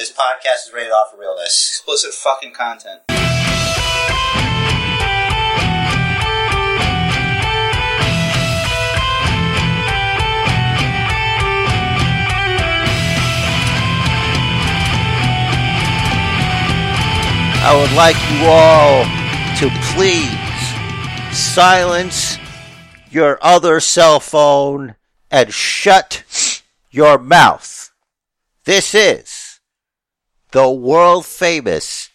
This podcast is rated off for realness. Explicit fucking content. I would like you all to please silence your other cell phone and shut your mouth. This is the world famous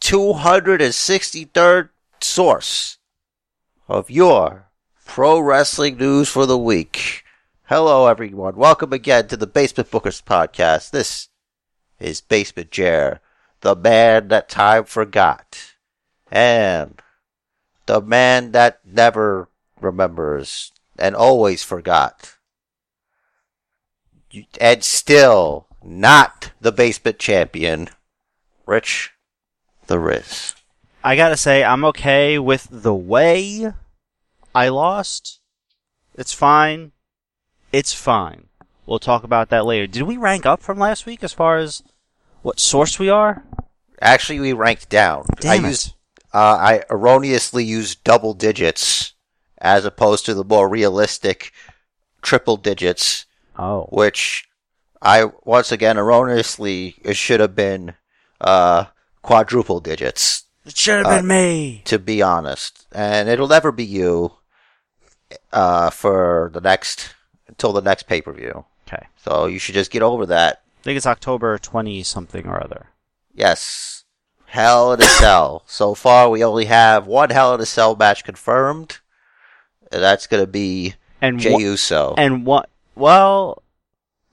263rd source of your pro wrestling news for the week. Hello everyone. Welcome again to the Basement Bookers podcast. This is Basement Jer, the man that time forgot. And the man that never remembers and always forgot. And still not the basement champion, Rich the Riz. I gotta say, I'm okay with the way I lost. It's fine. It's fine. We'll talk about that later. Did we rank up from last week as far as what source we are? Actually, we ranked down. Damn I it. used, uh, I erroneously used double digits as opposed to the more realistic triple digits, Oh. which I once again erroneously it should have been uh, quadruple digits. It should have Uh, been me. to be honest. And it'll never be you uh, for the next until the next pay per view. Okay. So you should just get over that. I think it's October 20 something or other. Yes. Hell in a Cell. So far, we only have one Hell in a Cell match confirmed. That's going to be And Jey wha- Uso and what? Well,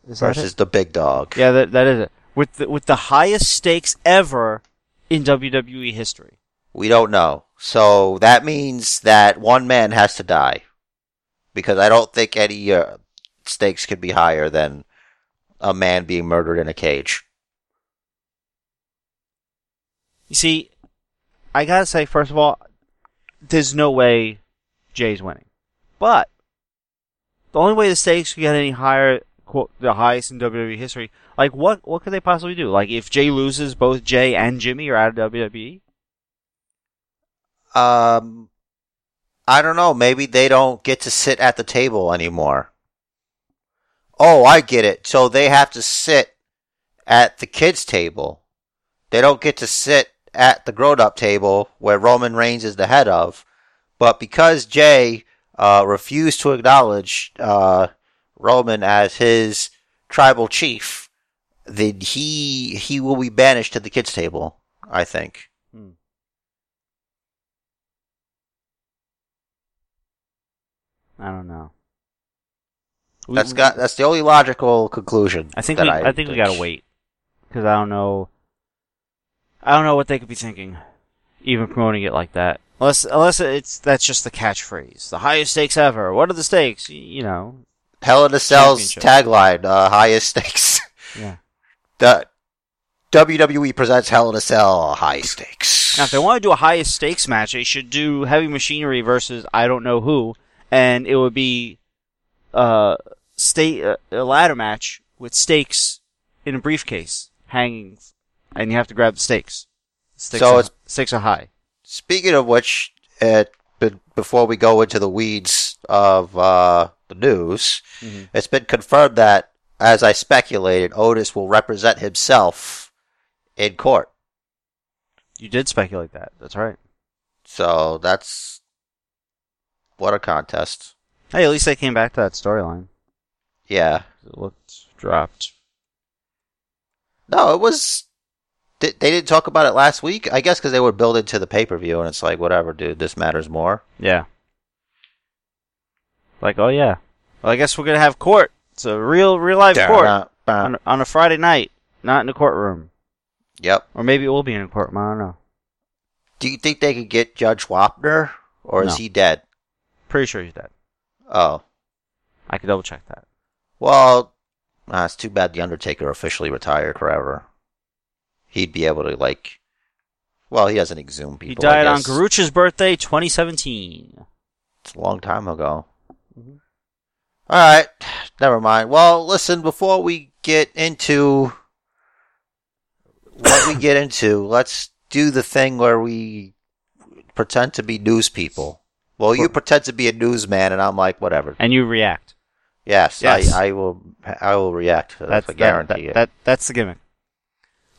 is that versus it? the Big Dog. Yeah, that that is it. With the, with the highest stakes ever in WWE history. We don't know. So that means that one man has to die. Because I don't think any uh, stakes could be higher than a man being murdered in a cage. You see, I gotta say, first of all, there's no way Jey's winning. But the only way the stakes could get any higher, quote, the highest in WWE history, like what what could they possibly do? Like if Jey loses, both Jey and Jimmy are out of? WWE. Um, I don't know. Maybe they don't get to sit at the table anymore. Oh, I get it. So they have to sit at the kids' table. They don't get to sit at the grown-up table where Roman Reigns is the head of. But because Jey uh, refused to acknowledge uh, Roman as his tribal chief, then he he will be banished to the kids' table. I think. Hmm. I don't know. We- That's got that's the only logical conclusion. I think we, I, think we gotta wait because I don't know. I don't know what they could be thinking, even promoting it like that. Unless, unless it's that's just the catchphrase, the highest stakes ever. What are the stakes? You know, Hell in a Cell's tagline: uh, "Highest stakes." yeah. the WWE presents Hell in a Cell, high stakes. Now, if they want to do a highest stakes match, they should do Heavy Machinery versus I don't know who, and it would be uh, state uh, a ladder match with stakes in a briefcase hanging, and you have to grab the stakes. Stakes So are, it's- stakes are high. Speaking of which, uh, before we go into the weeds of uh, the news, Mhm. it's been confirmed that, as I speculated, Otis will represent himself in court. You did speculate that. That's right. So that's what a contest. Hey, at least they came back to that storyline. Yeah. It looked dropped. No, it was. They they didn't talk about it last week. I guess because they were building to the pay per view, and it's like, whatever, dude. This matters more. Yeah. Like, oh yeah. Well, I guess we're gonna have court. It's a real, real live court on, on a Friday night, not in a courtroom, Yep. or maybe it will be in a courtroom. I don't know. Do you think they could get Judge Wapner, or is he dead? Pretty sure he's dead. Oh, I could double check that. well, ah, it's too bad the Undertaker officially retired forever. He'd be able to like. Well, he doesn't exhume people. he I died on guess. Garucha's birthday, 2017. It's a long time ago. Mhm. All right, never mind. Well, listen, before we get into what we get into, let's do the thing where we pretend to be news people. Well, you pretend to be a newsman, and I'm like, whatever. And you react. Yes, Yes. I, I will. I will react. That's, That's a guarantee. That, that, that's the gimmick.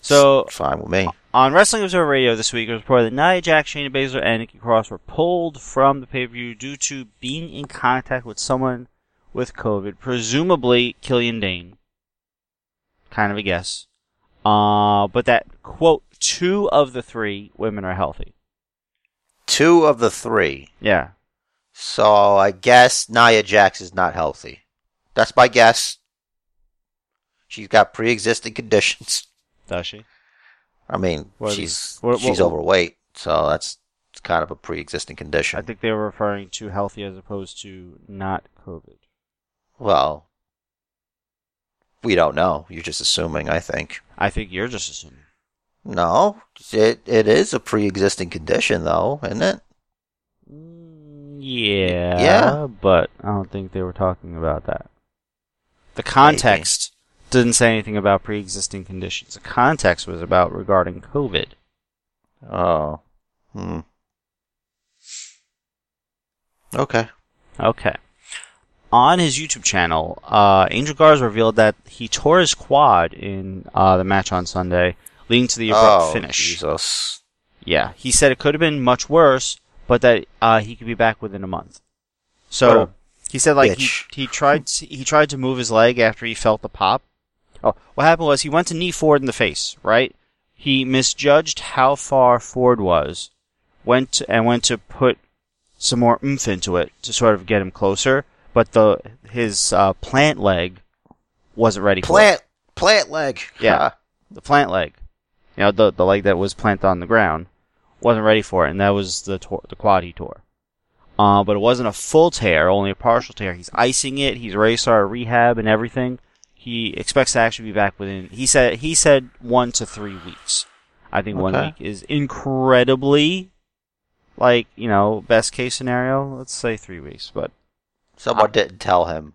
So It's fine with me. on Wrestling Observer Radio this week, it was reported that Nia Jax, Shayna Baszler, and Nikki Cross were pulled from the pay-per-view due to being in contact with someone with COVID, presumably Killian Dain. Kind of a guess. Uh, but that quote two of the three women are healthy. Two of the three. Yeah, So I guess Nia Jax is not healthy. That's my guess. She's got pre-existing conditions. Does she? I mean, What- she's what- she's what- overweight, so that's kind of a pre-existing condition. I think they were referring to healthy as opposed to not COVID. well, we don't know. You're just assuming. I think. I think you're just assuming. No, it it is a pre-existing condition, though, isn't it? Yeah. Yeah. But I don't think they were talking about that. The context didn't say anything about pre-existing conditions. The context was about regarding COVID. Oh, hmm. Okay. Okay. On his YouTube channel, uh, Angel Garza revealed that he tore his quad in uh, the match on Sunday, leading to the abrupt oh, finish. Jesus. Yeah, he said it could have been much worse, but that uh, he could be back within a month. So he said like he, he tried to, he tried to move his leg after he felt the pop. Oh, what happened was he went to knee Ford in the face, right? He misjudged how far Ford was, went to, and went to put some more oomph into it to sort of get him closer, but the his uh, plant leg wasn't ready for it. Plant plant leg. Yeah. Ah. the plant leg, you know, the the leg that was planted on the ground, wasn't ready for it, and that was the tor- the quad he tore. Uh, but it wasn't a full tear, only a partial tear. He's icing it. He's ready to start rehab and everything. He expects to actually be back within. He said he said one to three weeks. I think one week is incredibly, like you know, best case scenario. Let's say three weeks, but Someone didn't tell him.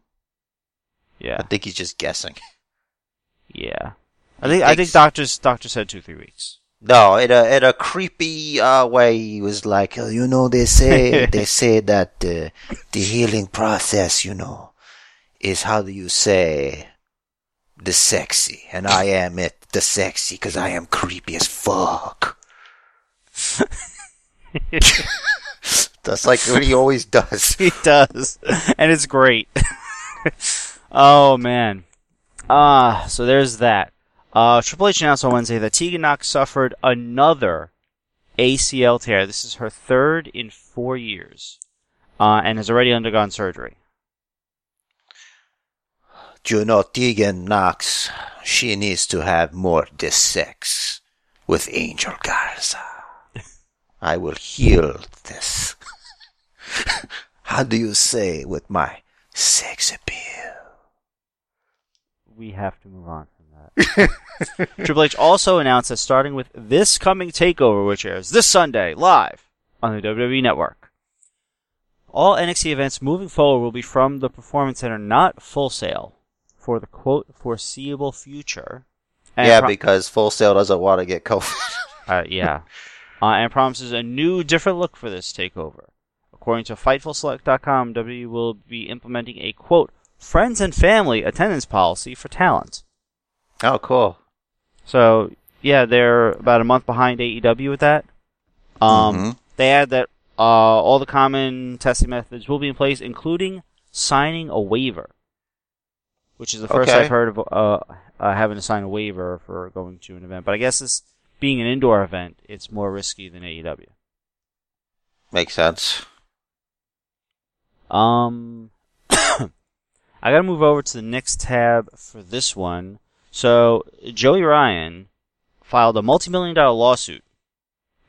yeah, I think he's just guessing. yeah. I think I think doctors doctor said two three weeks. No, in a in a creepy uh, way, he was like, "Uh, you know, they say they say that uh, the healing process, you know, is how do you say the sexy, and I am it, the sexy, because I am creepy as fuck. That's like what he always does. he does, and it's great. oh man. Ah, so there's that. Uh, Triple H announced on Wednesday that Tegan Nox suffered another ACL tear. This is her third in four years, uh, and has already undergone surgery. You know Tegan Nox? She needs to have more this sex with Angel Garza. I will heal this. How do you say with my sex appeal? We have to move on from that. Triple H also announced that starting with this coming takeover, which airs this Sunday live on the WWE Network, all NXT events moving forward will be from the Performance Center, not Full Sail, for the quote foreseeable future. And yeah, because Full Sail doesn't want to get COVID. uh, yeah, uh, and promises a new, different look for this takeover. According to FightfulSelect.com, WWE will be implementing a quote friends and family attendance policy for talent. oh, cool. So yeah, they're about a month behind AEW with that. Um, Mhm. they add that uh, all the common testing methods will be in place, including signing a waiver, which is the first Okay. I've heard of uh, uh, having to sign a waiver for going to an event. But I guess this being an indoor event, it's more risky than AEW. Makes sense. Um, I gotta move over to the next tab for this one. So, Joey Ryan filed a multi-million dollar lawsuit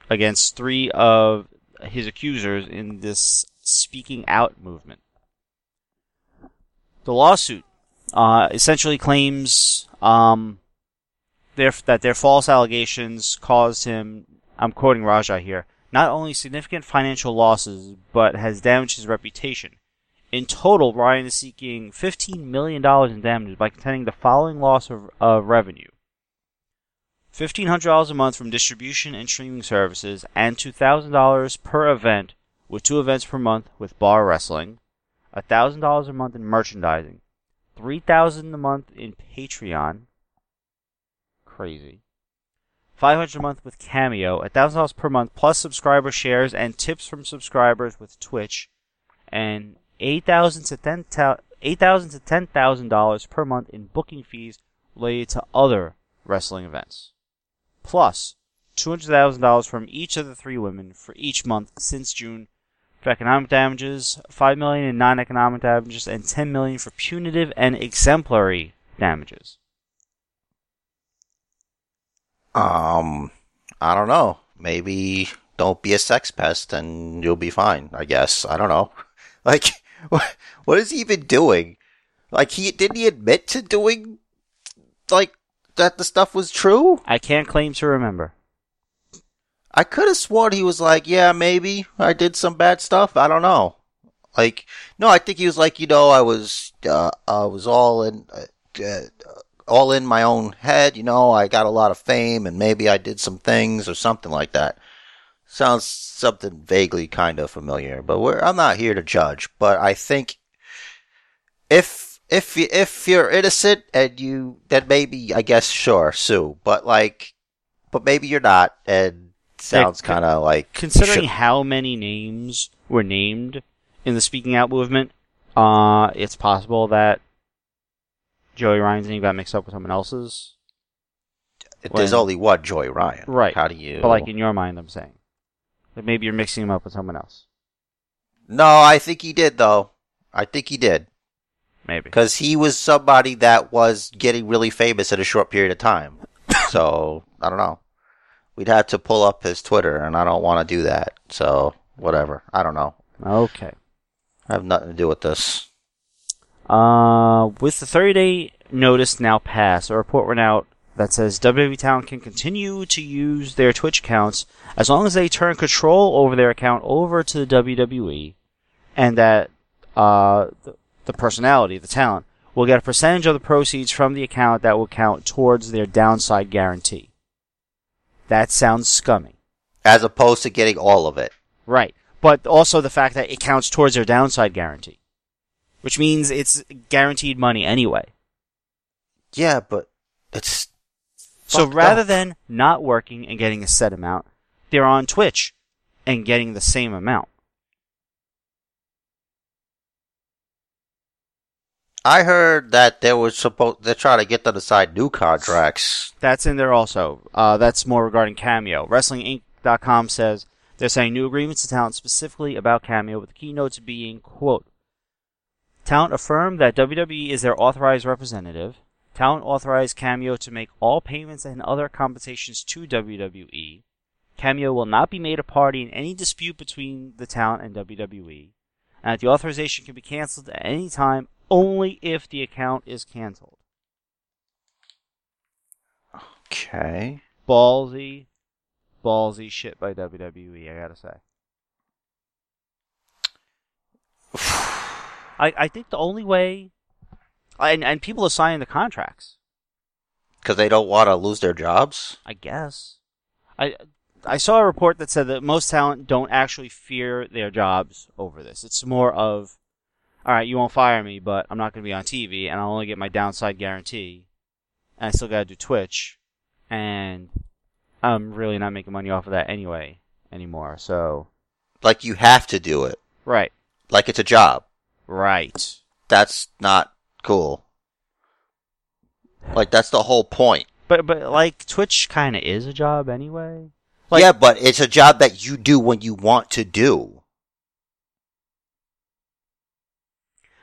against three of his accusers in this speaking out movement. The lawsuit uh, essentially claims um, their, that their false allegations caused him, I'm quoting Raja here, not only significant financial losses, but has damaged his reputation. In total, Ryan is seeking $15 million in damages by contending the following loss of, of revenue. $1,500 a month from distribution and streaming services, and $2,000 per event, with two events per month with bar wrestling, $1,000 a month in merchandising, 3,000 a month in Patreon. Crazy. 500 a month with Cameo, $1,000 per month plus subscriber shares and tips from subscribers with Twitch, and 8000 to 10000 8,000 to $10,000 per month in booking fees related to other wrestling events. $200,000 from each of the three women for each month since June for economic damages, 5 million in non-economic damages, and 10 million for punitive and exemplary damages. Um, I don't know. Maybe don't be a sex pest and you'll be fine. I guess. I don't know. Like, what, what is he even doing? Like, he didn't he admit to doing like that? The stuff was true. I can't claim to remember. I could have sworn he was like, yeah, maybe I did some bad stuff. I don't know. Like, no, I think he was like, you know, I was, uh, I was all in, uh, uh, all in my own head. You know, I got a lot of fame and maybe I did some things or something like that. Sounds something vaguely kind of familiar, but I'm not here to judge. But I think if if you, if you're innocent and you then maybe I guess sure sue, but like, but maybe you're not, and sounds kind of like Considering should- how many names were named in the Speaking Out movement, uh, it's possible that Joey Ryan's name got mixed up with someone else's. there's when- only one Joey Ryan, Right. How do you? But like in your mind, I'm saying, like maybe you're mixing him up with someone else. no, I think he did though. I think he did Maybe. because he was somebody that was getting really famous in a short period of time. so I don't know. We'd have to pull up his Twitter, and I don't want to do that. So whatever. I don't know. Okay. I have nothing to do with this. Uh, with the 30 day notice now passed, a report went out that says WWE Talent can continue to use their Twitch accounts as long as they turn control over their account over to the WWE, and that uh, the, the personality, the talent, will get a percentage of the proceeds from the account that will count towards their downside guarantee. That sounds scummy. As opposed to getting all of it. Right. But also the fact that it counts towards their downside guarantee. Which means it's guaranteed money anyway. Yeah, but it's So rather up. than not working and getting a set amount, they're on Twitch and getting the same amount. I heard that they were supposed they're trying to get them to sign new contracts. That's in there also. Uh, that's more regarding Cameo. WrestlingInc.com says they're saying new agreements to talent specifically about Cameo, with the keynotes being, quote, Talent affirmed that WWE is their authorized representative. Talent authorized Cameo to make all payments and other compensations to WWE. Cameo will not be made a party in any dispute between the talent and WWE. And that the authorization can be canceled at any time only if the account is canceled. Okay. ballsy, ballsy shit by WWE. I gotta say. I I think the only way, and and people are signing the contracts. Because they don't want to lose their jobs. I guess. I I saw a report that said that most talent don't actually fear their jobs over this. It's more of, all right, you won't fire me, but I'm not going to be on TV, and I'll only get my downside guarantee, and I still got to do Twitch, and I'm really not making money off of that anyway anymore. So, Like you have to do it. right, Like it's a job. right, That's not cool. Like that's the whole point. but but like Twitch kind of is a job anyway. Like- yeah, but it's a job that you do when you want to do.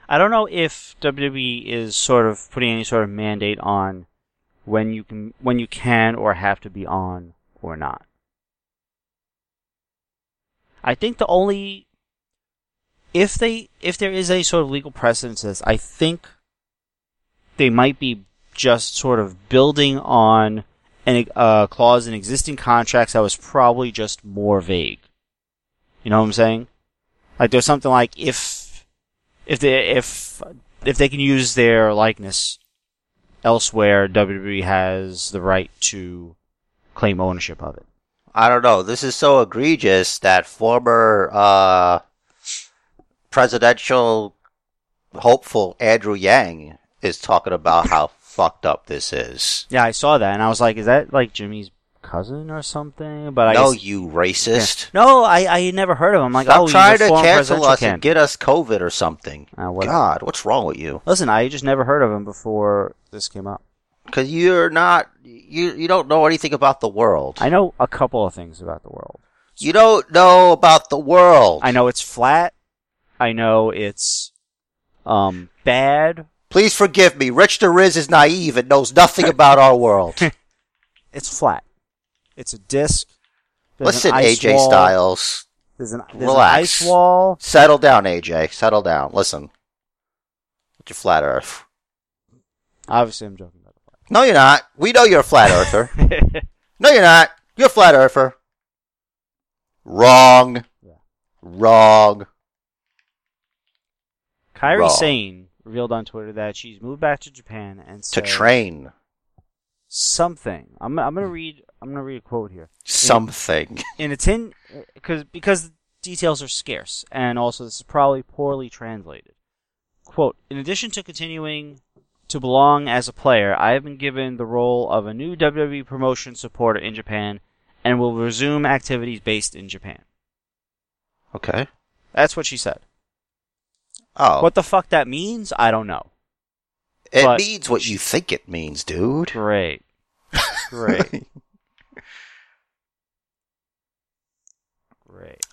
I don't know if WWE is sort of putting any sort of mandate on when you can when you can or have to be on or not. I think the only if they if there is any sort of legal precedent to this, I think they might be just sort of building on a uh, clause in existing contracts that was probably just more vague. You know what I'm saying? Like there's something like if if they if if they can use their likeness elsewhere, WWE has the right to claim ownership of it. I don't know. This is so egregious that former uh, presidential hopeful Andrew Yang is talking about how fucked up this is. Yeah, I saw that and I was like, is that like Jimmy's cousin or something? But I no, guess- you racist. no, I I never heard of him. I'm like, Stop oh, trying to cancel us and get us COVID or something. Uh, what- God, what's wrong with you? Listen, I just never heard of him before this came up. Because you're not, you you don't know anything about the world. I know a couple of things about the world. You don't know about the world. I know it's flat. I know it's um bad. Please forgive me. Rich the Riz is naive and knows nothing about our world. It's flat. It's a disc. There's Listen, AJ wall. Styles. There's an, there's Relax. an ice wall. Settle down, AJ. Settle down. Listen. It's your flat earth. Obviously, I'm joking about that. No, you're not. We know you're a flat earther. no, you're not. You're a flat earther. Wrong. Yeah. Wrong. Kairi Wrong. Sane revealed on Twitter that she's moved back to Japan and To said train something. I'm I'm gonna read. I'm gonna read a quote here. something. in it's in because because details are scarce and also this is probably poorly translated. Quote: In addition to continuing to belong as a player, I have been given the role of a new WWE promotion supporter in Japan and will resume activities based in Japan. Okay. That's what she said. Oh. What the fuck that means, I don't know. it but- means what you think it means, dude. Great. Great.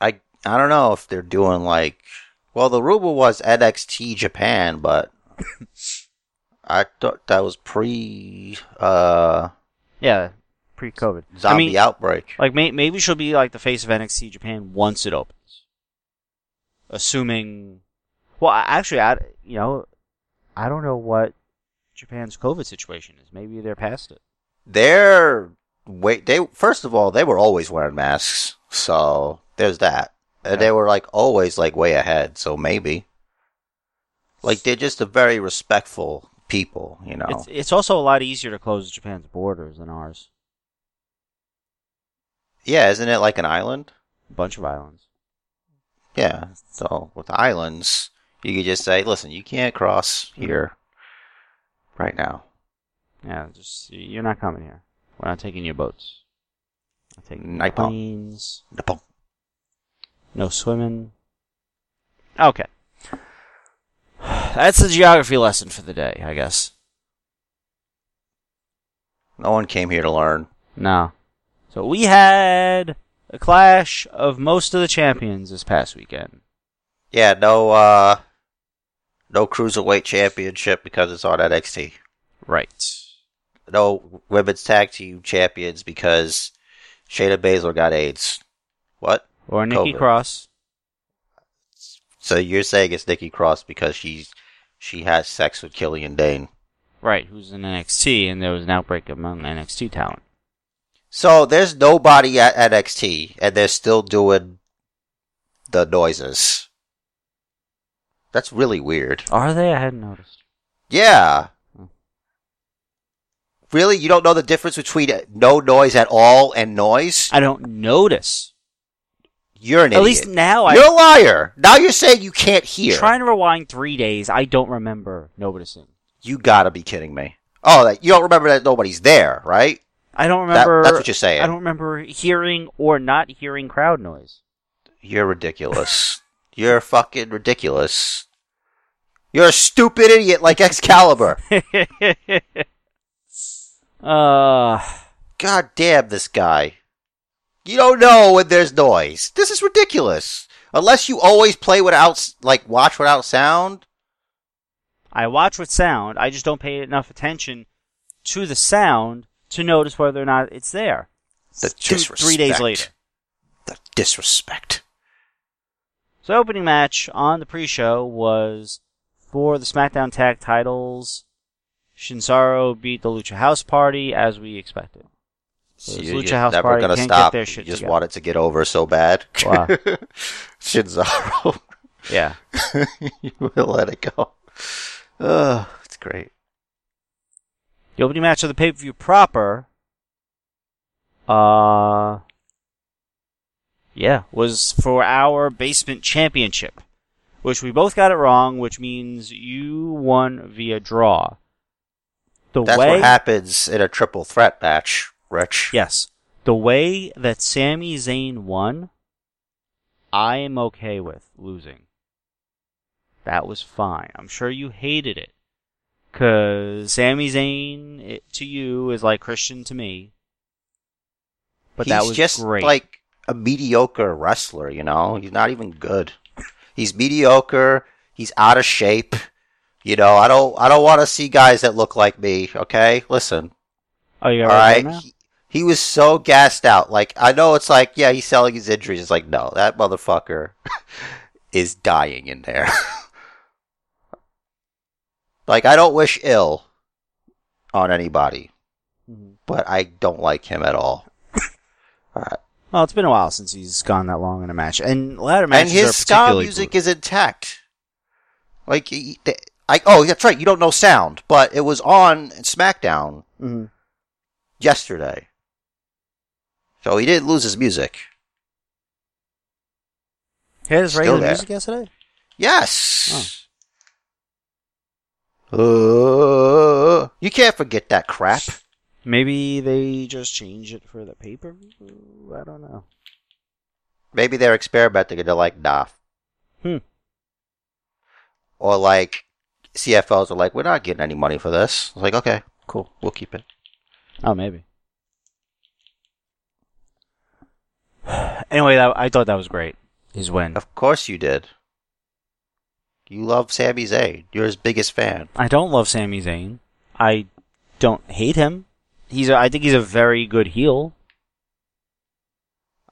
I I don't know if they're doing like well the rumor was NXT Japan, but I thought that was pre uh Yeah, pre-COVID. zombie I mean, outbreak. Like may- maybe she'll be like the face of NXT Japan once it opens. Assuming, well, actually, I you know, I don't know what Japan's COVID situation is. Maybe they're past it. They're wait they first of all they were always wearing masks, so there's that. Uh, and they were like always like way ahead, so maybe. Like they're just a very respectful people, you know. It's it's also a lot easier to close Japan's borders than ours. yeah, isn't it like an island? A bunch of islands. Yeah. So with islands, you could just say, "Listen, you can't cross mm-hmm. here right now." Yeah, just you're not coming here. We're not taking your boats. Not taking bomb. planes. Napalm. No swimming. Okay. That's the geography lesson for the day, I guess. No one came here to learn. No. So we had a clash of most of the champions this past weekend. Yeah, no, uh, no cruiserweight championship because it's on NXT. Right. No women's tag team champions because Shayna Baszler got AIDS. What? Or Nikki COVID. Cross. So you're saying it's Nikki Cross because she's she has sex with Killian Dain? Right, who's in NXT, and there was an outbreak among NXT talent. So there's nobody at NXT, and they're still doing the noises. That's really weird. Are they? I hadn't noticed. Yeah. Hmm. Really? You don't know the difference between no noise at all and noise? I don't notice. You're an At idiot. least now I. You're a liar. Now you're saying you can't hear. Trying to rewind three days, I don't remember noticing. You gotta be kidding me. Oh, that you don't remember that nobody's there, right? I don't That- remember. that's what you're saying. I don't remember hearing or not hearing crowd noise. You're ridiculous. You're fucking ridiculous. You're a stupid idiot like Excalibur. uh, God damn this guy. You don't know when there's noise. This is ridiculous. Unless you always play without, like, watch without sound. I watch with sound. I just don't pay enough attention to the sound to notice whether or not it's there. The Two, disrespect. three days later. The disrespect. So, opening match on the pre-show was for the SmackDown Tag Titles. Shinsaru beat the Lucha House Party as we expected. So You- Lucha you're House never Party gonna can't get stop. their shit you just together. want it to get over so bad. Wow. Shinzaro. Yeah. you will let it go. Ugh, it's great. The opening match of the pay-per-view proper Uh, yeah, was for our basement championship, which we both got it wrong, which means you won via draw. The That's way, what happens in a triple threat match, Rich. yes, the way that Sami Zayn won, I am okay with losing. That was fine. I'm sure you hated it. Cause Sami Zayn it, to you is like Christian to me. But He's that was just great. like a mediocre wrestler, you know? He's not even good. He's mediocre. He's out of shape. You know, I don't I don't want to see guys that look like me, okay? Listen. oh, you All got it right. He, he was so gassed out. Like I know it's like, yeah, he's selling his injuries. It's like, no, that motherfucker is dying in there. like I don't wish ill on anybody, Mhm. but I don't like him at all. Well, it's been a while since he's gone that long in a match, and ladder and matches are his ska music brutal. is intact. Like, he- I oh, that's right. You don't know sound, but it was on SmackDown Mhm. yesterday, so he didn't lose his music. He had his regular music yesterday. Yes. Uh, you can't forget that crap. Maybe they just changed it for the paper? I don't know. Maybe they're experimenting and they're like, nah. Hmm. Or like, CFLs are like, we're not getting any money for this. It's like, okay, cool, we'll keep it. Oh, maybe. anyway, that, I thought that was great. His win. Of course you did. You love Sami Zayn. You're his biggest fan. I don't love Sami Zayn. I don't hate him. He's. A, I think he's a very good heel.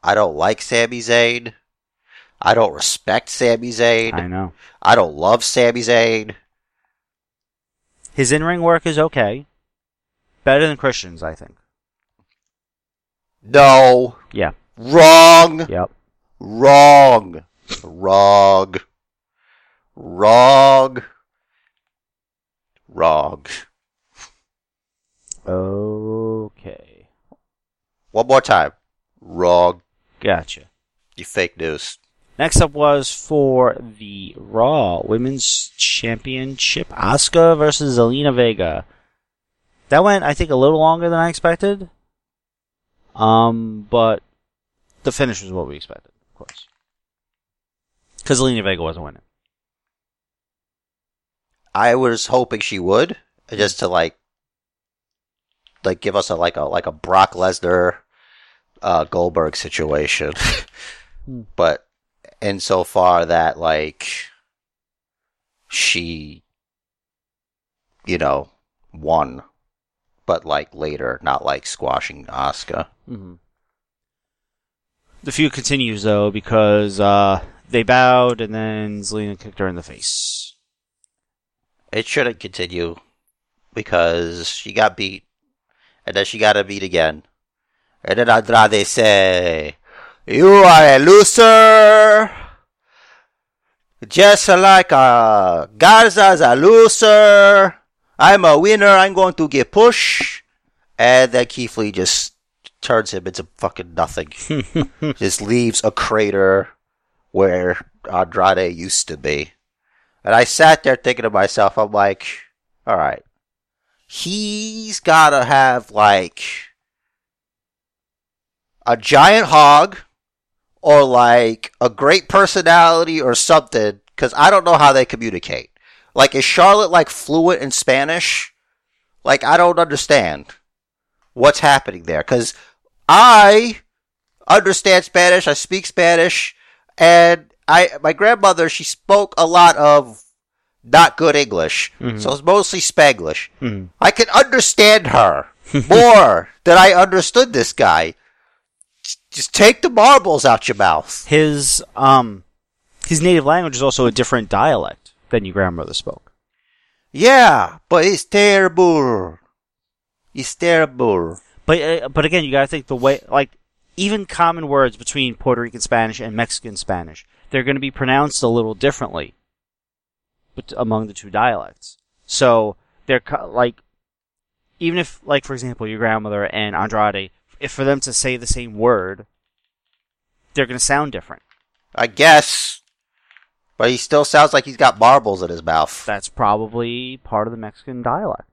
I don't like Sami Zayn. I don't respect Sami Zayn. I know. I don't love Sami Zayn. His in ring work is okay. Better than Christian's, I think. No. Yeah. Wrong. Yep. Wrong. Wrong. Wrong. Wrong. Okay. One more time. Wrong. Gotcha. You fake news. Next up was for the Raw Women's Championship, Asuka versus Zelina Vega. That went, I think, a little longer than I expected. Um, but the finish was what we expected, of course. Because Zelina Vega wasn't winning. I was hoping she would, just to like, like give us a like a like a Brock Lesnar, uh, Goldberg situation. But insofar that like she, you know, won, but like later, not like squashing Asuka. Mm-hmm. The feud continues though because uh, they bowed and then Zelina kicked her in the face. It shouldn't continue because she got beat, and then she got beat again. And then Andrade say, "You are a loser." Just like uh, Garza's a loser. I'm a winner. I'm going to get pushed. And then Keith Lee just turns him into fucking nothing. just leaves a crater where Andrade used to be. And I sat there thinking to myself, I'm like, all right, he's gotta have like a giant hog or like a great personality or something, because I don't know how they communicate. Like, is Charlotte like fluent in Spanish? Like, I don't understand what's happening there, because I understand Spanish, I speak Spanish, and I my grandmother she spoke a lot of not good English, Mhm. so it's mostly Spanglish. Mhm. I can understand her more than I understood this guy. Just take the marbles out your mouth. His um his native language is also a different dialect than your grandmother spoke. Yeah, but it's terrible. It's terrible. But uh, but again, you gotta think the way like even common words between Puerto Rican Spanish and Mexican Spanish, they're going to be pronounced a little differently, but among the two dialects. So they're co- like even if like for example your grandmother and Andrade if for them to say the same word, they're going to sound different. I guess. But he still sounds like he's got marbles in his mouth. That's probably part of the Mexican dialect.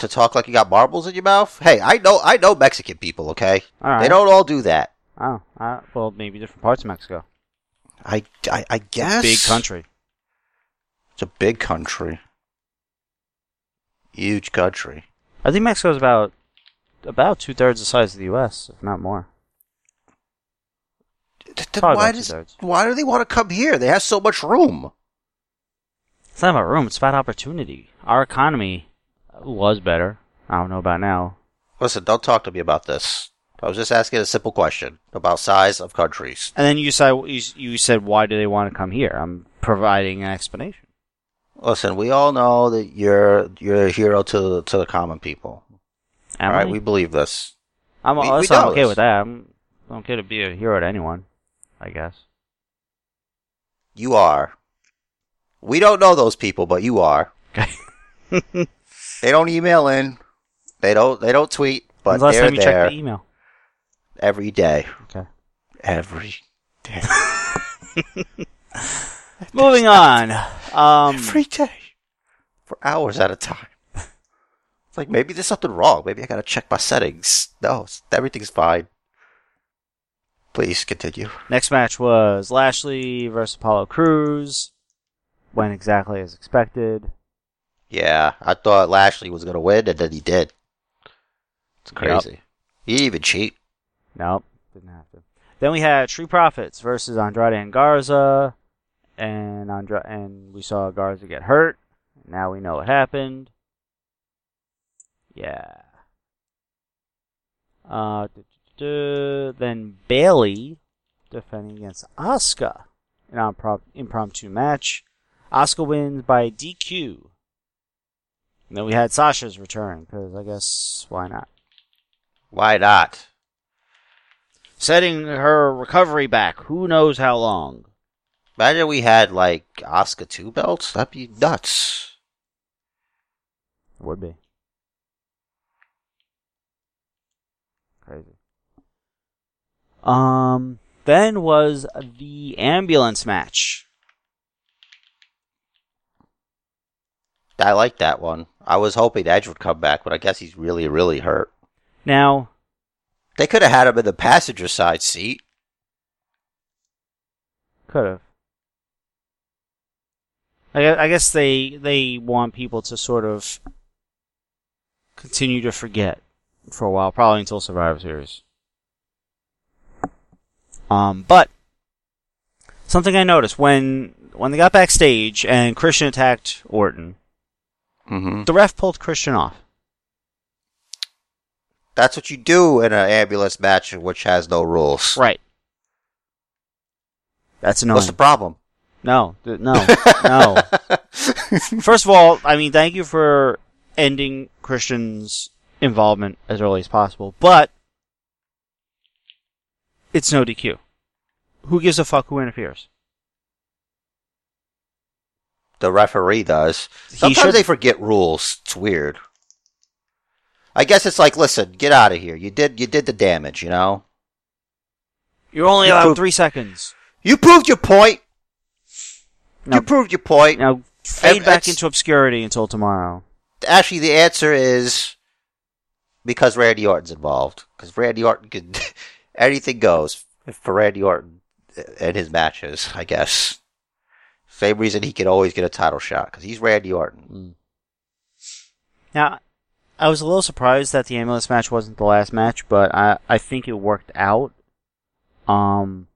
To talk like you got marbles in your mouth? Hey, I know I know Mexican people, okay? Right. They don't all do that. Oh, uh, well, maybe different parts of Mexico. I, I, I guess. Big country. It's a big country. Huge country. I think Mexico's about about two thirds the size of the U.S., if not more. Th- why does why do they want to come here? They have so much room. It's not about room; it's about opportunity. Our economy was better. I don't know about now. Listen, don't talk to me about this. I was just asking a simple question about size of countries. And then you said you, you said why do they want to come here? I'm providing an explanation. Listen, we all know that you're you're a hero to to the common people. Am all right, I? we believe this. I'm, we- we I'm okay this. with that. I'm, I'm okay to be a hero to anyone. I guess. You are. We don't know those people, but you are. They don't email in. They don't. They don't tweet, but When's the last they're time you there checked the email? every day. Okay. Every day. Moving on. Um, every day for hours at a time. It's like maybe there's something wrong. Maybe I gotta check my settings. No, everything's fine. Please continue. next match was Lashley versus Apollo Crews. Went exactly as expected. Yeah, I thought Lashley was gonna win, and then he did. It's crazy. He didn't even cheat. Nope, didn't have to. Then we had True Profits versus Andrade and Garza, and Andra- and we saw Garza get hurt. Now we know what happened. Yeah. Uh, then Bayley defending against Asuka in an impromptu match. Asuka wins by DQ. And then we had Sasha's return because I guess why not? Why not? setting her recovery back. Who knows how long? Imagine we had like Oscar two belts. That'd be nuts. Would be crazy. Um. Then was the ambulance match. I like that one. I was hoping Edge would come back, but I guess he's really, really hurt. Now, They could have had him in the passenger side seat. could have. I, I guess they they want people to sort of continue to forget for a while, probably until Survivor Series. Um, but something I noticed when when they got backstage and Christian attacked Orton, Mm-hmm. the ref pulled Christian off. That's what you do in an ambulance match, which has no rules. Right. That's annoying. What's the problem? no, th- no, no. First of all, I mean, thank you for ending Christian's involvement as early as possible, but it's no DQ. Who gives a fuck who interferes? The referee does. He Sometimes they forget rules. It's weird. I guess it's like, listen, get out of here. You did, you did the damage. You know, You're only You allowed prove- three seconds. you proved your point. Now, You proved your point. now fade And back into obscurity until tomorrow. Actually, the answer is because Randy Orton's involved. Because Randy Orton can, anything goes for Randy Orton and his matches. I guess. Same reason he can always get a title shot because he's Randy Orton. Now, I was a little surprised that the ambulance match wasn't the last match, but I I think it worked out. Um,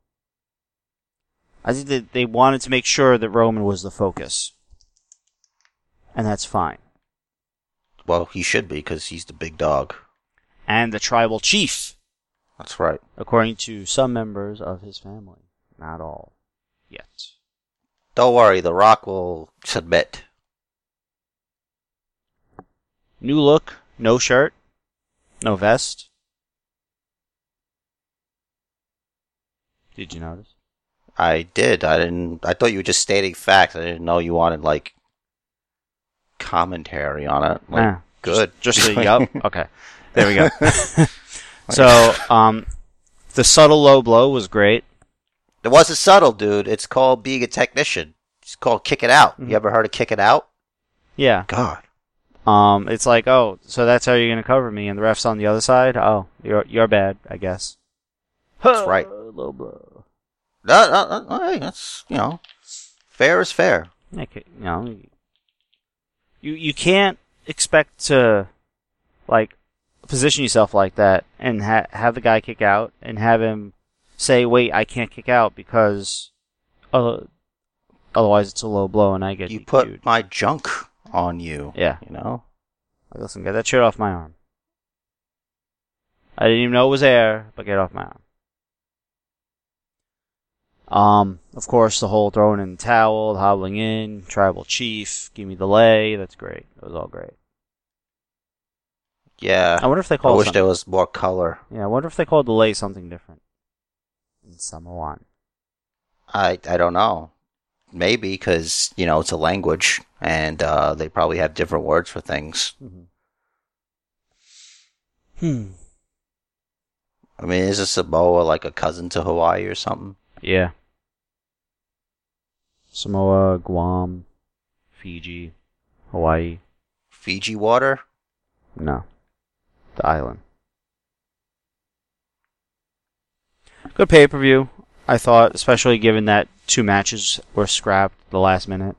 I think that they wanted to make sure that Roman was the focus, and that's fine. Well, he should be because he's the big dog. And the tribal chief, That's right. according to some members of his family, not all, yet. Don't worry, The Rock will submit. New look, no shirt, no vest. Did you notice? I did. I didn't. I thought you were just stating facts. I didn't know you wanted like commentary on it. Like, Ah, good. Just, just yup. Okay. There we go. So, um, the subtle low blow was great. It wasn't subtle, dude. It's called being a technician. It's called kick it out. Mhm. You ever heard of kick it out? Yeah. God. Um, it's like, oh, so that's how you're gonna cover me, and the ref's on the other side. Oh, you're you're bad, I guess. That's right. Low blow. No, no, no, hey, that's, you know, fair is fair. Okay, you know, you you can't expect to like position yourself like that and ha- have the guy kick out and have him say, "Wait, I can't kick out because uh, otherwise it's a low blow and I get You DQ'd." put my junk on you. yeah. You know? Like, listen, get that shirt off my arm. I didn't even know it was there, but get off my arm. Um, of course, the whole throwing in the towel, hobbling in, tribal chief, give me the lay. That's great. That was all great. Yeah. I wonder if they I wish something- there was more color. Yeah, I wonder if they called the lay something different in Samoan. I I don't know. Maybe because you know it's a language, and uh, they probably have different words for things. Hmm. I mean, is a Samoa like a cousin to Hawaii or something? Yeah. Samoa, Guam, Fiji, Hawaii. Fiji water? No. The island. Good pay per view, I thought, especially given that two matches were scrapped the last minute.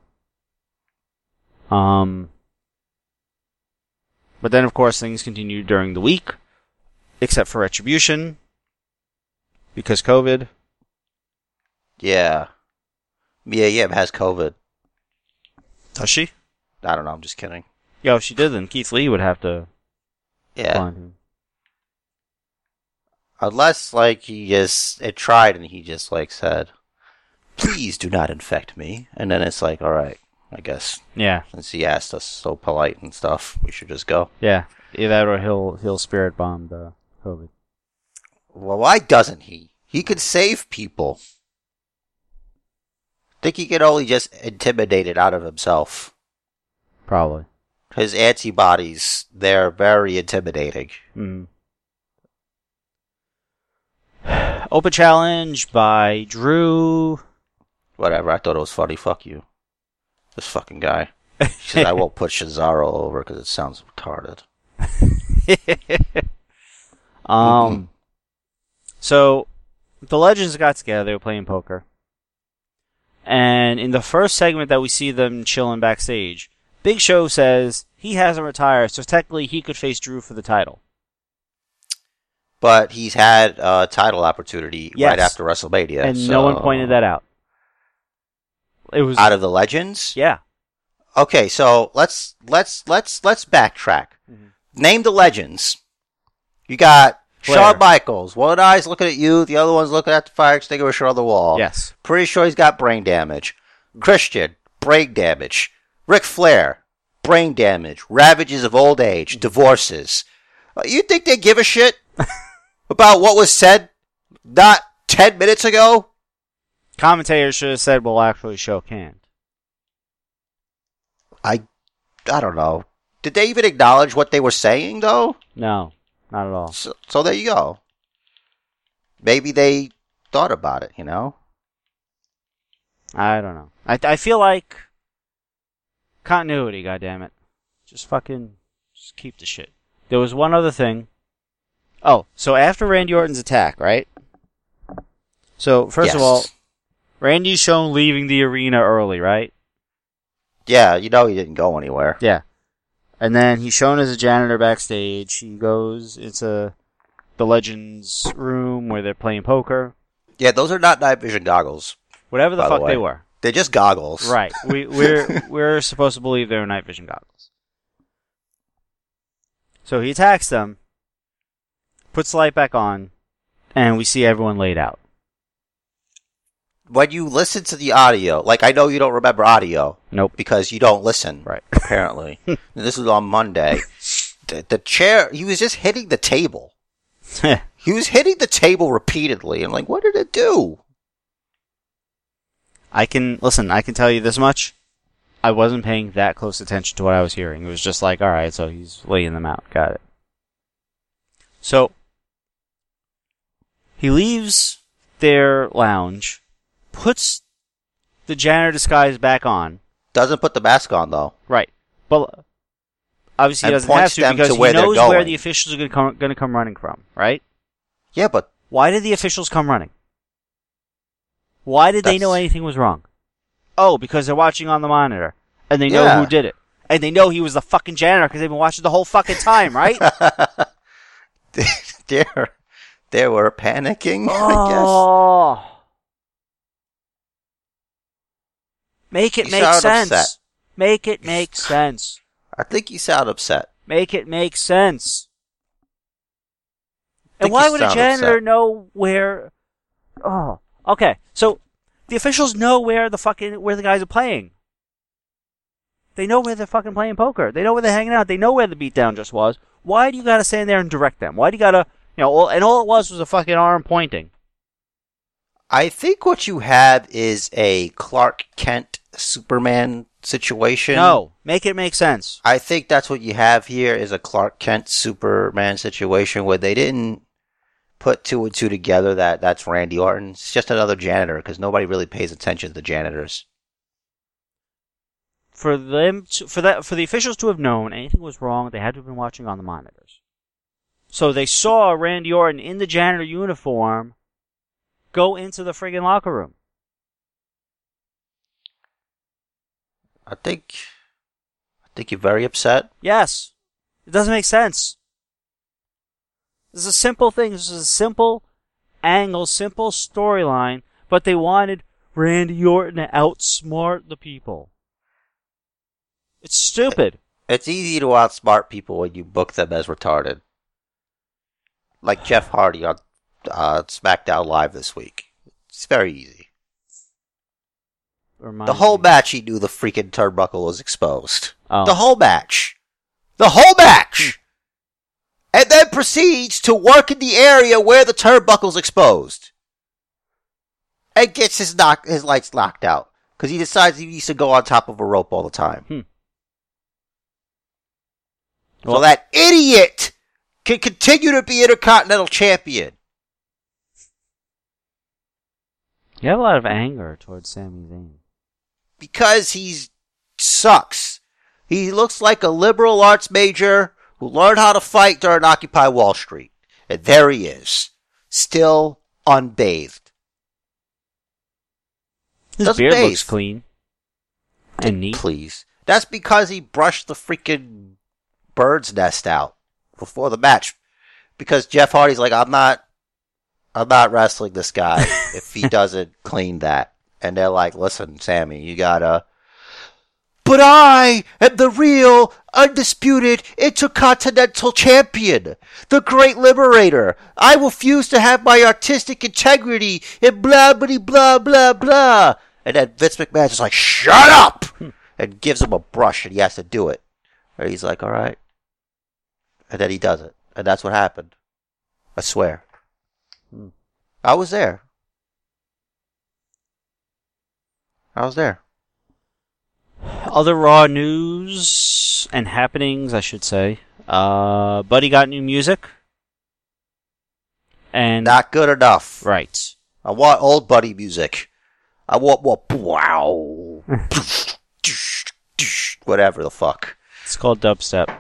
Um, but then, of course, things continued during the week, except for Retribution, because COVID. Yeah. Mia Yim has COVID. Does she? I don't know. I'm just kidding. Yeah, if she did, then Keith Lee would have to Yeah. find him. Unless like he just it tried and he just like said, "Please do not infect me," and then it's like, all right, I guess Yeah, since he asked us so polite and stuff, we should just go. yeah. Either that or he'll he'll spirit bomb the COVID. Well, why doesn't he? He could save people. think he can only just intimidate it out of himself. Probably. His antibodies, they're very intimidating. Mm. Open challenge by Drew. Whatever, I thought it was funny. Fuck you. This fucking guy. He said, I won't put Cesaro over because it sounds retarded. um. So, the legends got together. They were playing poker, and in the first segment that we see them chilling backstage, Big Show says he hasn't retired, so technically he could face Drew for the title. But he's had a title opportunity Yes. right after WrestleMania. and no one pointed that out. It was Out of the legends? yeah. Okay, so let's let's let's let's backtrack. Mhm. Name the legends. You got Flair. Shawn Michaels. One eye's looking at you, the other one's looking at the fire extinguisher on the wall. Yes. Pretty sure he's got brain damage. Christian, brain damage. Ric Flair, brain damage. Ravages of old age. Divorces. Uh, You think they give a shit about what was said not ten minutes ago? Commentators should have said, "Well, actually, Show can't." I, I don't know. Did they even acknowledge what they were saying though? No, not at all. So, so there you go. Maybe they thought about it, you know? I don't know. I I feel like continuity. God damn it! Just fucking just keep the shit. There was one other thing. Oh, so after Randy Orton's attack, right? So first of all, Randy's shown leaving the arena early, right? yeah, you know he didn't go anywhere. Yeah. And then he's shown as a janitor backstage. He goes into the Legends room where they're playing poker. Yeah, those are not night vision goggles. Whatever the the fuck way. they were. They're just goggles. Right. We we're we're supposed to believe they're night vision goggles. So he attacks them, puts the light back on, and we see everyone laid out. When you listen to the audio, like I know you don't remember audio Nope. because you don't listen. Right. Apparently, this was on Monday. The, the chair, he was just hitting the table. He was hitting the table repeatedly. I'm like, what did it do? I can listen. I can tell you this much. I wasn't paying that close attention to what I was hearing. It was just like, all right, so he's laying them out. Got it. So He leaves their lounge, puts the janitor disguise back on. Doesn't put the mask on though. Right. But obviously he And doesn't have points to them because to he where they're knows where going. the officials are going to come, going to come running from, right? Yeah, but Why did the officials come running? Why did they know That's- anything was wrong? Oh, because they're watching on the monitor. And they know Yeah. who did it. And they know he was the fucking janitor because they've been watching the whole fucking time, right? they they were panicking. I guess. oh. Make it You make sense. upset. Make it make sense. I think you sound upset. Make it make sense. And why would a janitor upset. know where? Oh, okay. So the officials know where the fucking where the guys are playing. They know where they're fucking playing poker. They know where they're hanging out. They know where the beatdown just was. Why do you gotta stand there and direct them? Why do you gotta, you know? And all it was was a fucking arm pointing. I think what you have is a Clark Kent Superman situation. No, make it make sense. I think that's what you have here is a Clark Kent Superman situation where they didn't put two and two together that that's Randy Orton. It's just another janitor because nobody really pays attention to the janitors. For them, to, for that, for the officials to have known anything was wrong, they had to have been watching on the monitors. So they saw Randy Orton in the janitor uniform go into the friggin' locker room. I think I think you're very upset. Yes. It doesn't make sense. This is a simple thing. This is a simple angle, simple storyline, but they wanted Randy Orton to outsmart the people. It's stupid. It's easy to outsmart people when you book them as retarded. Like Jeff Hardy on uh, SmackDown Live this week. It's very easy. Reminds The whole me- match he knew the freaking turnbuckle was exposed. Oh. The whole match. The whole match! And then proceeds to work in the area where the turnbuckle's exposed. And gets his knock his lights knocked out. Because he decides he needs to go on top of a rope all the time. Hmm. so Well- that idiot can continue to be Intercontinental Champion. You have a lot of anger towards Sami Zayn. because he sucks. He looks like a liberal arts major who learned how to fight during Occupy Wall Street. And there he is, still unbathed. His Doesn't beard bathe. looks clean and neat. Please. That's because he brushed the freaking bird's nest out before the match. Because Jeff Hardy's like, I'm not, I'm not wrestling this guy if he doesn't clean that. And they're like, listen, Sami, you gotta. But I am the real, undisputed, intercontinental champion, the great liberator. I refuse to have my artistic integrity and blah blah blah blah blah. And then Vince McMahon's just like, shut up! Hmm. and gives him a brush and he has to do it. And he's like, alright. And then he does it. And that's what happened. I swear. Hmm. I was there. I was there. Other Raw news and happenings, I should say. Uh, Buddy got new music. And Not good enough. right. I want old buddy music. I want more wow. Whatever the fuck. It's called dubstep.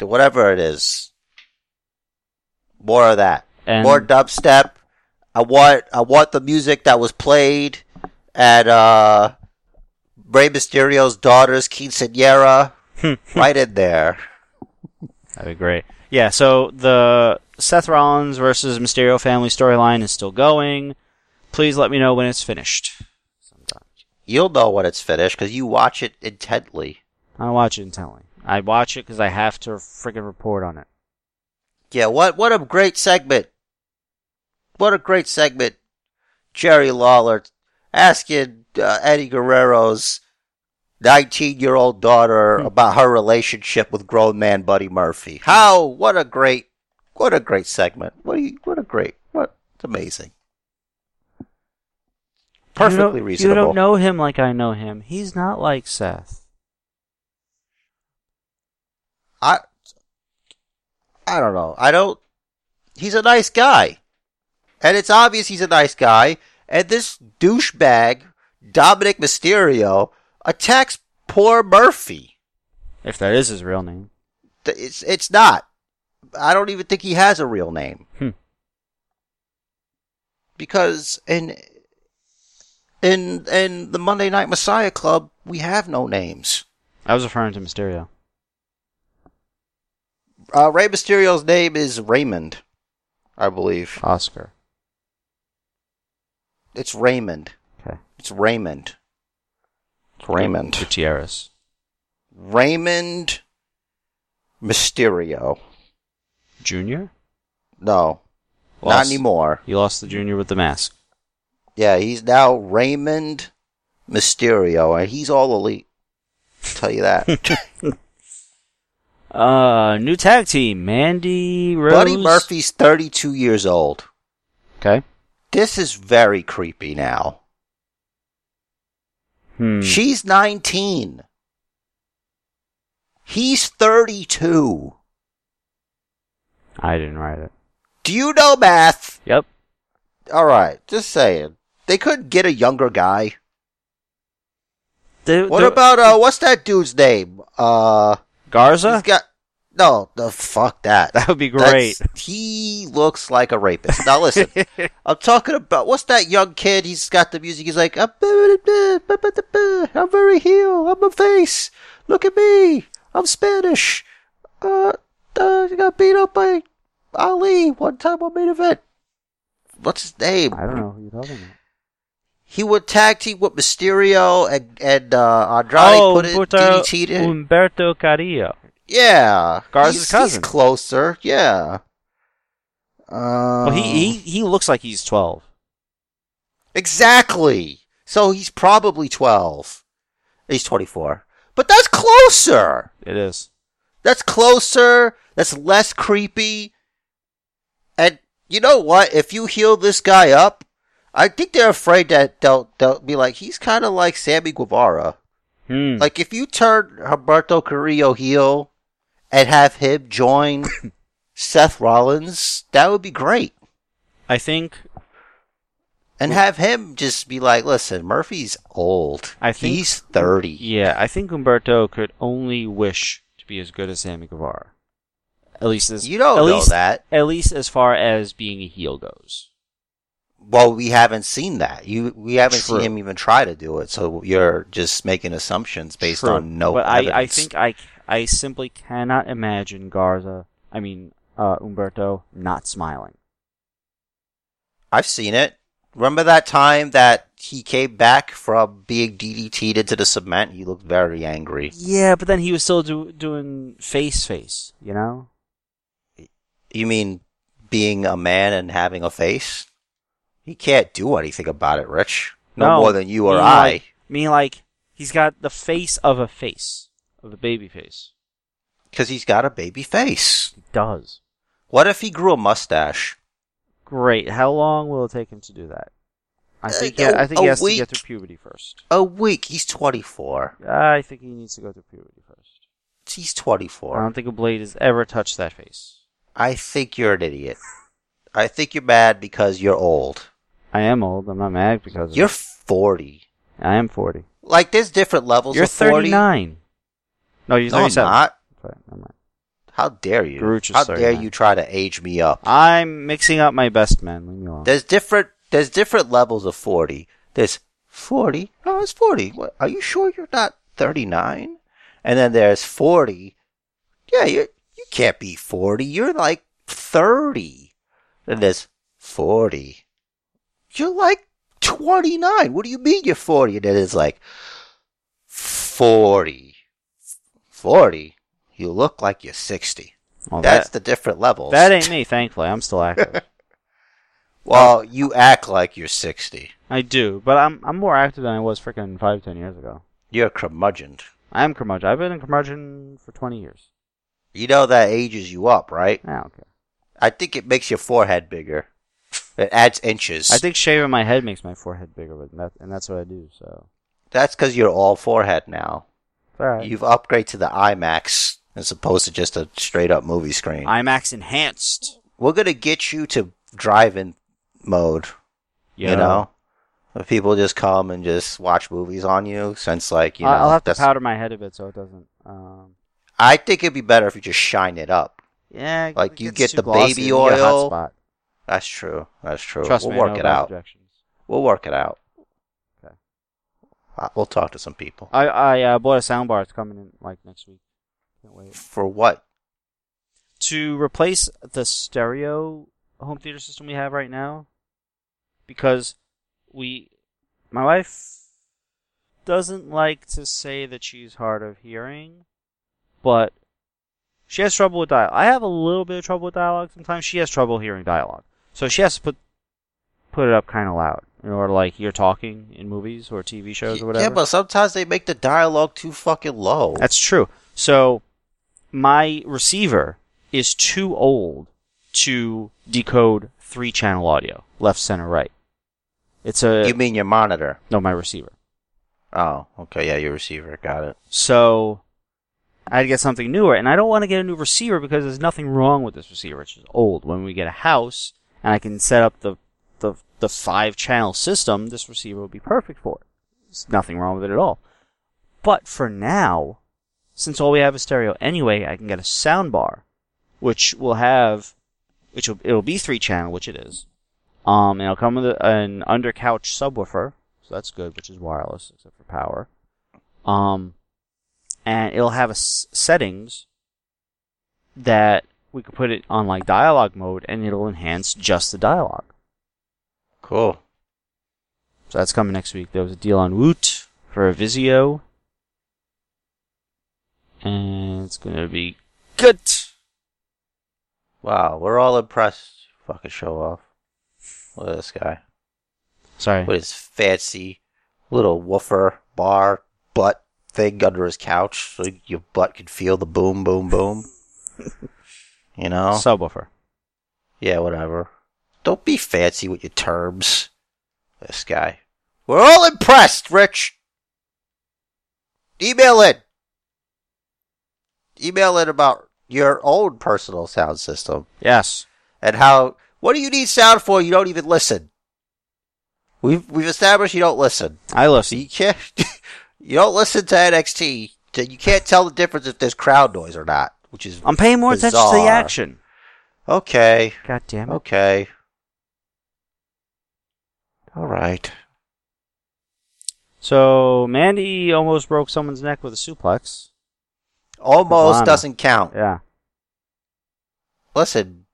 Whatever it is. More of that. And More dubstep. I want I want the music that was played at uh Rey Mysterio's daughter's quinceanera. right in there. That'd be great. Yeah, so the Seth Rollins versus Mysterio family storyline is still going. Please let me know when it's finished. Sometime. You'll know when it's finished because you watch it intently. I watch it intently. I watch it because I have to friggin' report on it. Yeah, what what a great segment. What a great segment. Jerry Lawler asking uh, Eddie Guerrero's 19-year-old daughter about her relationship with grown man Buddy Murphy. How what a great what a great segment. What a, what a great what it's amazing. Perfectly you reasonable. You don't know him like I know him. He's not like Seth. I I don't know. I don't. He's a nice guy. and it's obvious he's a nice guy. And this douchebag, Dominik Mysterio, attacks poor Murphy. If that is his real name. It's it's not. I don't even think he has a real name. Hmm. Because in in in the Monday Night Messiah Club, we have no names. I was referring to Mysterio. Uh, Rey Mysterio's name is Raymond, I believe. Oscar. It's Raymond. Okay. It's Raymond. It's Raymond. Gutierrez. Raymond Mysterio. Junior? No, Lost, not anymore. You lost the junior with the mask. Yeah, he's now Raymond Mysterio, and he's all elite. tell you that. Uh, new tag team, Mandy Rose. Buddy Murphy's 32 years old. Okay. This is very creepy now. Hmm. She's 19. He's 32. I didn't write it. Do you know math? Yep. Alright, just saying. They couldn't get a younger guy. The- What the- about, uh, what's that dude's name? Uh, Garza? he's got, no, the fuck that. That would be great. That's- he looks like a rapist. Now listen, I'm talking about what's that young kid? He's got the music. He's like, I'm very heel. I'm a face. Look at me. I'm Spanish. Uh, uh, got beat up by Ali one time on main event. What's his name? I don't know who you're talking about. He would tag team with Mysterio and and uh, Andrade oh, put it Humberto, DDT Humberto Carrillo. Yeah, Garza's he's, cousin. He's closer. Yeah. Uh, Well, he, he he looks like he's 12. exactly. So he's probably twelve. He's twenty-four, but that's closer. It is. That's closer. That's less creepy. And you know what? If you heal this guy up, I think they're afraid that they'll they'll be like he's kind of like Sammy Guevara. Hmm. Like if you turn Humberto Carrillo heel and have him join Seth Rollins, that would be great. I think And have him just be like, listen, Murphy's old. I think- he's thirty. yeah, I think Humberto could only wish to be as good as Sammy Guevara. At least as You don't know least, that. At least as far as being a heel goes. Well, we haven't seen that. You we haven't True. seen him even try to do it. So you're just making assumptions based True. on no But I. I think I I simply cannot imagine Garza. I mean uh, Humberto not smiling. I've seen it. Remember that time that he came back from being DDT'd into the cement? He looked very angry. Yeah, but then he was still do, doing face face. You know. You mean being a man and having a face? He can't do anything about it, Rich. No, No, more than you or I. like- Meaning like he's got the face of a face of a baby face. Because he's got a baby face. He does. What if he grew a mustache? Great. How long will it take him to do that? I Uh, think. yeah, I think he has to get through puberty first. A week. He's 24. I think he needs to go through puberty first. He's twenty four. I don't think a blade has ever touched that face. I think you're an idiot. I think you're mad because you're old. I am old. I'm not mad because of You're it. 40. I am 40. Like, there's different levels You're of 40. 39. No, you're No, I'm 37. not. Sorry, never mind. How dare you? Garuch is How dare 39. you try to age me up? I'm mixing up my best men. Leave me alone. There's different. There's different levels of 40. There's 40. Oh, it's 40. What, are you sure you're not 39? And then there's 40. Yeah, you you can't be 40. You're like 30. Then there's 40. You're like 29. What do you mean you're 40? And it's like 40. 40. You look like you're 60. Well, That's that, the different levels. that ain't me, thankfully. I'm still active. well, you act like you're 60. I do, but I'm I'm more active than I was freaking five, ten years ago. You're a curmudgeon. I am curmudgeon. I've been a curmudgeon for 20 years. You know that ages you up, right? Ah, okay. I think it makes your forehead bigger. It adds inches. I think shaving my head makes my forehead bigger, but that, and that's what I do, so. that's because you're all forehead now. It's alright. You've upgraded to the IMAX as opposed to just a straight up movie screen. IMAX enhanced. We're gonna get you to drive in mode. Yeah. You know, if people just come and just watch movies on you, since like you know, I- I'll have to powder my head a bit so it doesn't. Um, I think it'd be better if you just shine it up. yeah, Like, it you get the glossy baby and you get a hot oil. That's true. That's true. Trust we'll me, work know it out. We'll work it out. Okay. We'll talk to some people. I I uh, bought a soundbar. It's coming in like next week. Can't wait. For what? to replace the stereo home theater system we have right now because we my wife doesn't like to say that she's hard of hearing but she has trouble with dialogue. I have a little bit of trouble with dialogue sometimes. She has trouble hearing dialogue. So she has to put put it up kind of loud in order like you're talking in movies or TV shows or whatever. Yeah, but sometimes they make the dialogue too fucking low. That's true. So my receiver is too old to decode three channel audio, left, center, right. It's a you mean your monitor? no my receiver. Oh, okay. Yeah, your receiver. Got it. So I'd get something newer, and I don't want to get a new receiver because there's nothing wrong with this receiver. It's just old. When we get a house and I can set up the the the five channel system, this receiver will be perfect for it. There's nothing wrong with it at all. But for now, since all we have is stereo anyway, I can get a sound bar, which will have, which will, it'll be three channel, which it is. Um, and it'll come with an under couch subwoofer, so that's good, which is wireless except for power. Um, and it'll have a s- settings that we could put it on like dialogue mode, and it'll enhance just the dialogue. Cool. So that's coming next week. There was a deal on Woot for a Vizio. And it's gonna be good. Wow, we're all impressed. Fucking show off. Look at this guy Sorry. with his fancy little woofer bar butt thing under his couch, so your butt can feel the boom, boom, boom. you know? Subwoofer. Yeah, whatever. Don't be fancy with your terms. This guy. We're all impressed, Rich. Email in. Email in about your own personal sound system Yes. and how. What do you need sound for? You don't even listen. We've we've established you don't listen. I listen. you can't. you don't listen to NXT. You can't tell the difference if there's crowd noise or not, which is I'm paying more attention to the action. okay. God damn it. Okay. All right. So Mandy almost broke someone's neck with a suplex. Almost Lana. doesn't count. Yeah. Listen,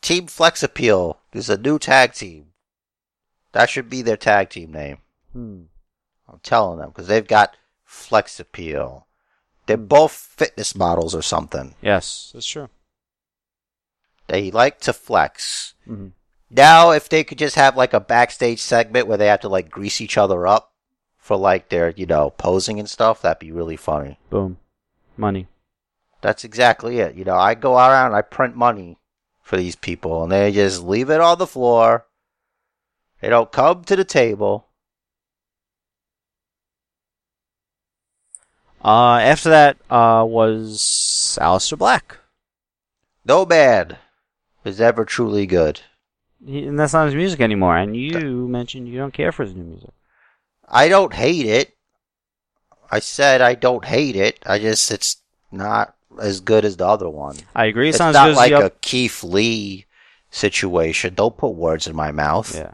Team Flex Appeal is a new tag team. That should be their tag team name. Hmm. I'm telling them because they've got Flex Appeal. They're both fitness models or something. Yes, that's true. They like to flex. hmm Now, if they could just have like a backstage segment where they have to like grease each other up for like their, you know, posing and stuff, that'd be really funny. Boom. Money. That's exactly it. You know, I go around I print money for these people and they just leave it on the floor. They don't come to the table. Uh, after that, uh, was Aleister Black. No man is ever truly good. He, and that's not his music anymore. And you mentioned you don't care for his new music. I don't hate it. I said I don't hate it. I just, it's not as good as the other one. I agree. It's, It's not, not as good like a Keith Lee situation. Don't put words in my mouth. Yeah.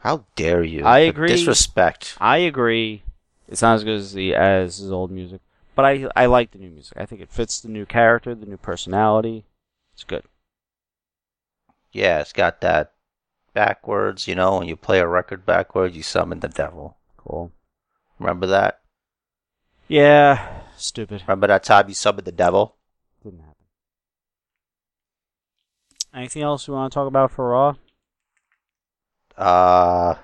How dare you? I agree. Disrespect. I agree. It's not as good as the as his old music, but I I like the new music. I think it fits the new character, the new personality. It's good. Yeah, it's got that backwards, you know, when you play a record backwards, you summon the devil. Cool. Remember that? Yeah. Stupid. Remember that time you summoned the devil? Didn't happen. Anything else we want to talk about for Raw? Uh.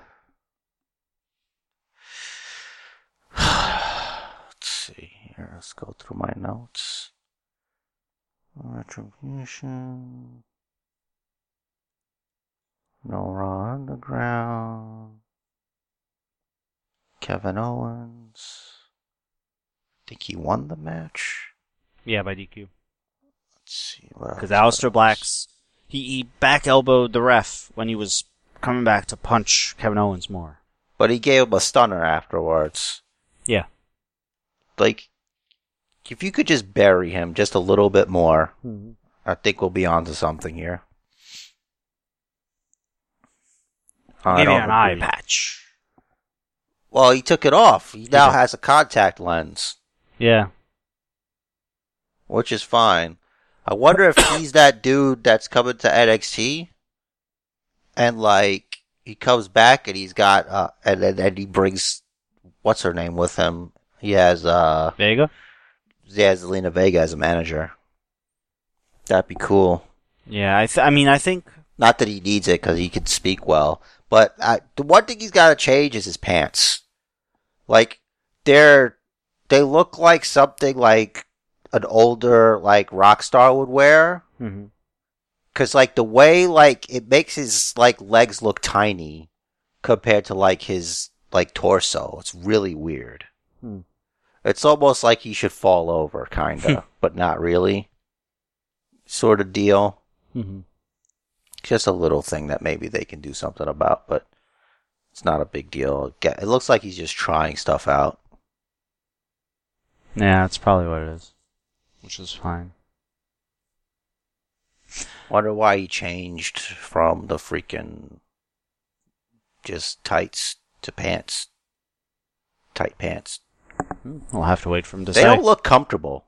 Let's see here. Let's go through my notes. Retribution. No Raw Underground. Kevin Owens. think he won the match. Yeah, by DQ. Let's see. Because Aleister? Black's he, he back elbowed the ref when he was coming back to punch Kevin Owens more. But he gave him a stunner afterwards. Yeah. Like, if you could just bury him just a little bit more, I think we'll be onto something here. I Give me don't an eye patch. Well, he took it off. He now has a contact lens, Yeah. which is fine. I wonder if he's that dude that's coming to NXT, and like he comes back and he's got uh, and then and he brings what's her name with him. He has uh, Vega? Has Zelina Vega as a manager. That'd be cool. Yeah, I, th- I mean, I think. Not that he needs it because he can speak well, but I, the one thing he's got to change is his pants. Like they're they look like something like an older like rock star would wear. Mhm. Cause like the way like it makes his like legs look tiny compared to like his like torso. It's really weird. Hmm. It's almost like he should fall over, kinda, but not really. Sort of deal. Mhm. Just a little thing that maybe they can do something about, but it's not a big deal. It looks like he's just trying stuff out. Yeah, that's probably what it is. Which is fine. Wonder why he changed from the freaking just tights to pants. Tight pants. We'll have to wait for him to They say. don't look comfortable.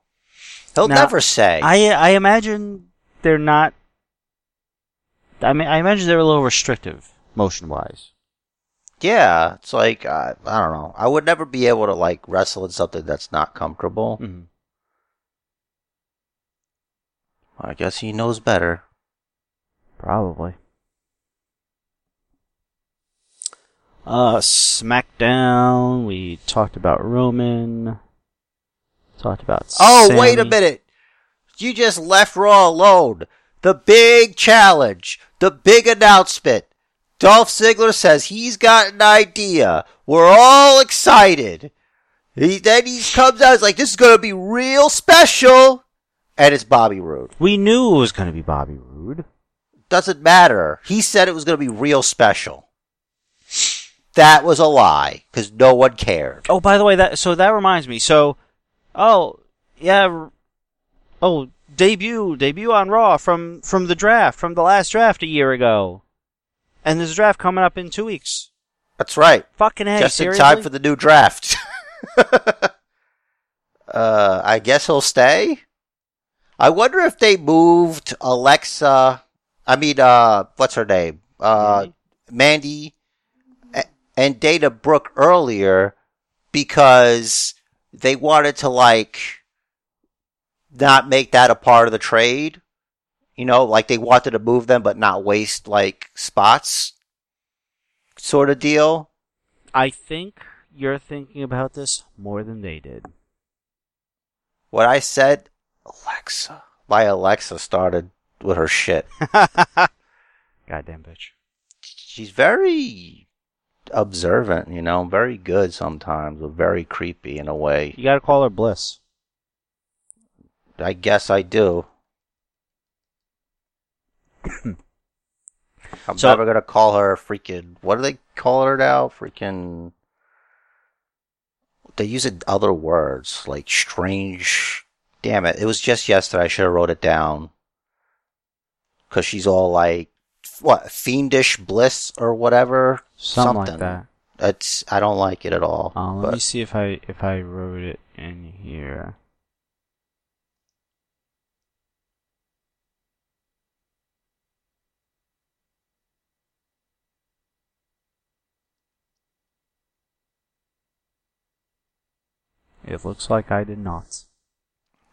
He'll Now, never say. I I imagine they're not. I mean, I imagine they're a little restrictive motion wise. yeah, it's like I, I don't know. I would never be able to like wrestle in something that's not comfortable. Mm-hmm. I guess he knows better. Probably. Uh, SmackDown. We talked about Roman. Talked about. Oh, wait a minute. You just left Raw alone. The big challenge. The big announcement. Dolph Ziggler says he's got an idea. We're all excited. He, then he comes out, he's like, this is gonna be real special. And it's Bobby Roode. We knew it was going to be Bobby Roode. Doesn't matter. He said it was gonna be real special. That was a lie, because no one cared. Oh, by the way, that so that reminds me. So, oh yeah, oh debut debut on Raw from from the draft from the last draft a year ago, and there's a draft coming up in two weeks. That's right. Fucking hey, just seriously? in time for the new draft. uh, I guess he'll stay. I wonder if they moved Alexa. I mean, uh, what's her name? Uh, Mandy and Dana Brooke earlier because they wanted to like not make that a part of the trade. You know, like they wanted to move them but not waste like spots. Sort of deal. I think you're thinking about this more than they did. What I said, Alexa. My Alexa started with her shit. Goddamn bitch. She's very observant, you know, very good sometimes, but very creepy in a way. You gotta call her Bliss. I guess I do. I'm So- never gonna call her freaking. What do they call her now? Freaking. They use it other words like strange. Damn it! It was just yesterday. I should have wrote it down. Cause she's all like, what fiendish bliss or whatever. Something, like that. That's I don't like it at all. Uh, let me see if I if I wrote it in here. It looks like I did not.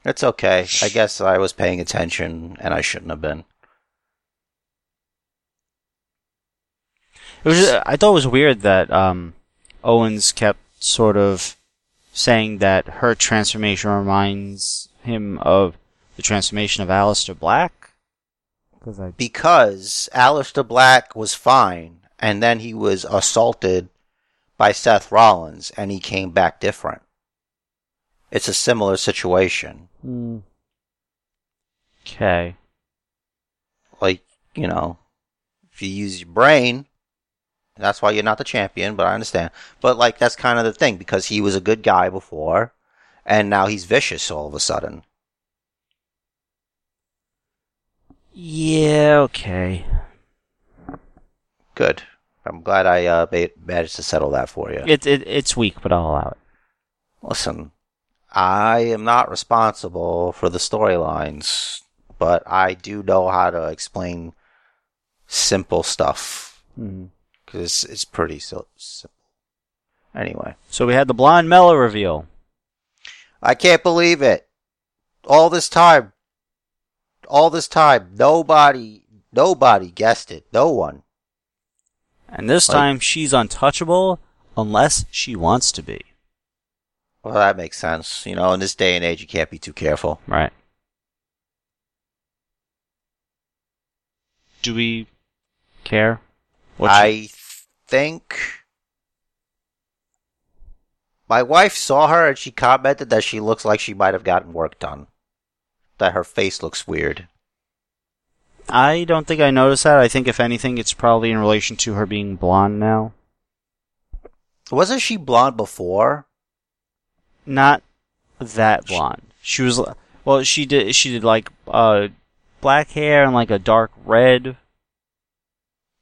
it's okay. I guess I was paying attention and I shouldn't have been. It was. I thought it was weird that um, Owens kept sort of saying that her transformation reminds him of the transformation of Aleister Black. Because I because Aleister Black was fine, and then he was assaulted by Seth Rollins, and he came back different. It's a similar situation. Okay. Like you know, if you use your brain, that's why you're not the champion, but I understand. But like that's kind of the thing because he was a good guy before and now he's vicious all of a sudden. Yeah, okay. Good. I'm glad I uh, ma- managed to settle that for you. It, it it's weak, but I'll allow it. Listen, I am not responsible for the storylines, but I do know how to explain simple stuff Mm-hmm. Because it's, it's pretty so simple. Anyway, So we had the blonde Mellow reveal. I can't believe it. All this time, all this time, nobody, nobody guessed it. No one. And this Like- time she's untouchable unless she wants to be. Well, that makes sense. You know, in this day and age, you can't be too careful. Right. Do we care? What she- I think my wife saw her and she commented that she looks like she might have gotten work done. That her face looks weird. I don't think I noticed that. I think if anything, it's probably in relation to her being blonde now. Wasn't she blonde before? Not that blonde. She was well. She did. She did like uh black hair and like a dark red.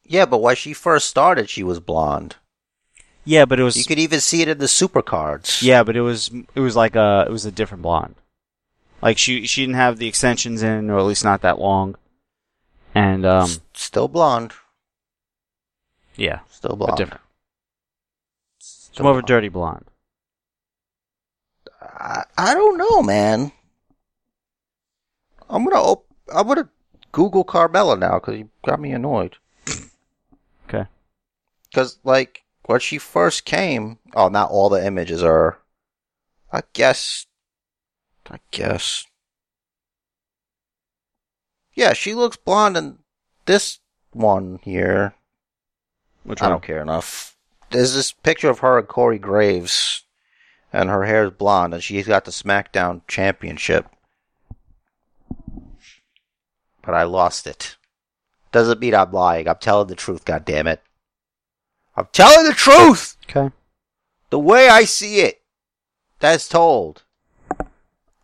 Yeah, but when she first started, she was blonde. Yeah, but it was You could even see it in the super cards. yeah, but it was it was like a it was a different blonde. Like she she didn't have the extensions in, or at least not that long. And um S- still blonde. yeah, Still but blonde. different. It's Still more of a dirty blonde. I, I don't know, man. I'm gonna op- I'm gonna Google Carmella now because you got me annoyed. Because like when she first came, oh, not all the images are. I guess. I guess. Yeah, she looks blonde in this one here. Which I one? don't care enough. There's this picture of her and Corey Graves, and her hair is blonde, and she's got the SmackDown Championship. But I lost it. Doesn't mean I'm lying. I'm telling the truth. God damn it! I'm telling the truth. Okay. The way I see it. That's told.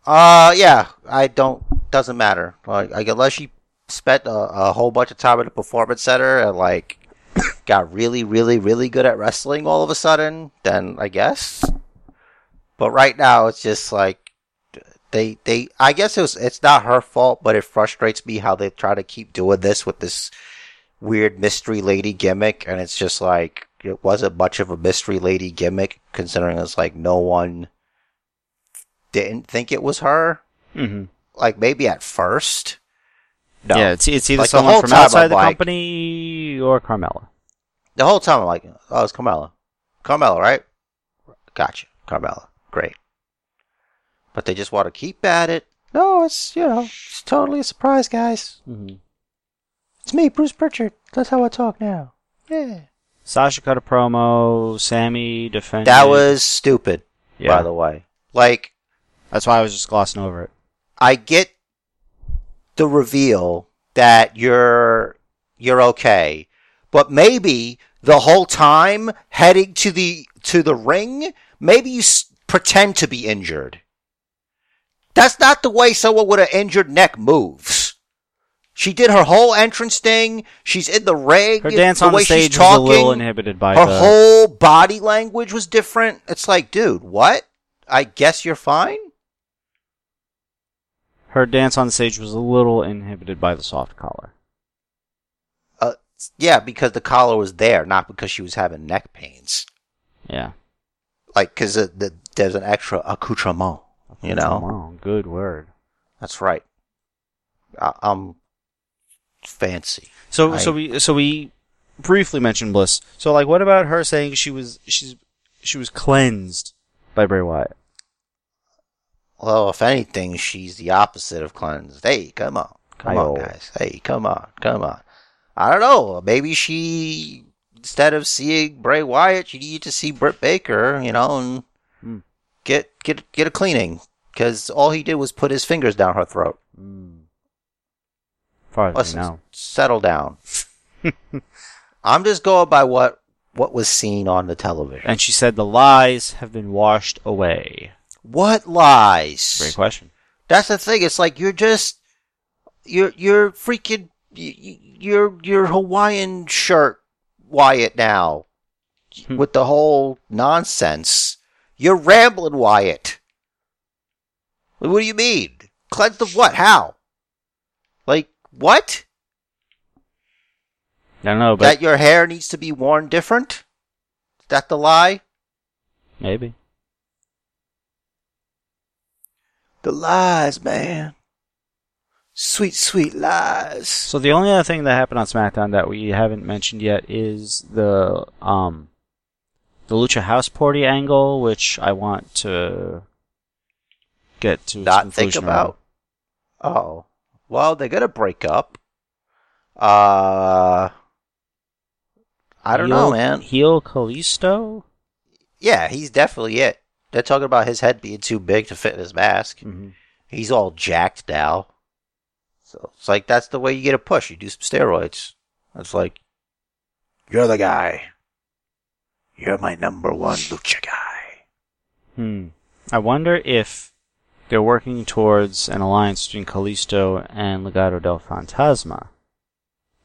Uh, yeah. I don't. Doesn't matter. Like, like unless she spent a, a whole bunch of time at the performance center and like got really, really, really good at wrestling all of a sudden, then I guess. But right now, it's just like they they. I guess it was. It's not her fault, but it frustrates me how they try to keep doing this with this weird mystery lady gimmick, and it's just like it wasn't much of a mystery lady gimmick, considering it's like no one didn't think it was her. Mm-hmm. Like maybe at first. No. Yeah, it's it's either Like, someone from outside I'm the like- company or Carmella. The whole time I'm like, oh, it's Carmella. Carmella, right? Gotcha. Carmella. Great. But they just want to keep at it. No, it's, you know, it's totally a surprise, guys. Mm-hmm. It's me, Bruce Pritchard. That's how I talk now. Yeah. Sasha cut a promo. Sammy defended. That was stupid, yeah. by the way. Like, That's why I was just glossing over it. I get the reveal that you're you're okay, but maybe the whole time heading to the to the ring, maybe you s- pretend to be injured. That's not the way someone with an injured neck moves. She did her whole entrance thing. She's in the ring. Her dance the on way the stage she's was a talking, little inhibited by her the. whole body language was different. It's like, dude, what? I guess you're fine. Her dance on the stage was a little inhibited by the soft collar. Uh, yeah, because the collar was there, not because she was having neck pains. Yeah. Like, because the, the, there's an extra accoutrement, you know? Good word. That's right. I, I'm fancy. So I- so we so we briefly mentioned Bliss. So like, what about her saying she was she's she was cleansed by Bray Wyatt? Well, if anything, she's the opposite of cleansed. Hey, come on. Come on, Ayo. guys. Hey, come on. Come on. I don't know. Maybe she, instead of seeing Bray Wyatt, she needed to see Britt Baker, you know, and Hmm. get, get, get a cleaning. Because all he did was put his fingers down her throat. Far as Listen, I know. settle down. I'm just going by what what was seen on the television. And she said the lies have been washed away. What lies? Great question. That's the thing. It's like you're just you're you're freaking y- y- your your Hawaiian shirt Wyatt now Hmm. with the whole nonsense. You're rambling Wyatt. What do you mean? Cleansed of what? How? What? I don't know, but that your hair needs to be worn different? Is that the lie? maybe. The lies, man. Sweet, sweet lies. So the only other thing that happened on SmackDown that we haven't mentioned yet is the um the Lucha House Party angle, which I want to get to Not think about. Oh. Well, they're gonna break up. Uh. I don't know, Heel- man. Heel Kalisto. Yeah, he's definitely it. They're talking about his head being too big to fit in his mask. Mm-hmm. He's all jacked now. So it's like that's the way you get a push. You do some steroids. It's like you're the guy. You're my number one lucha guy. Hmm. I wonder if they're working towards an alliance between Kalisto and Legado del Fantasma.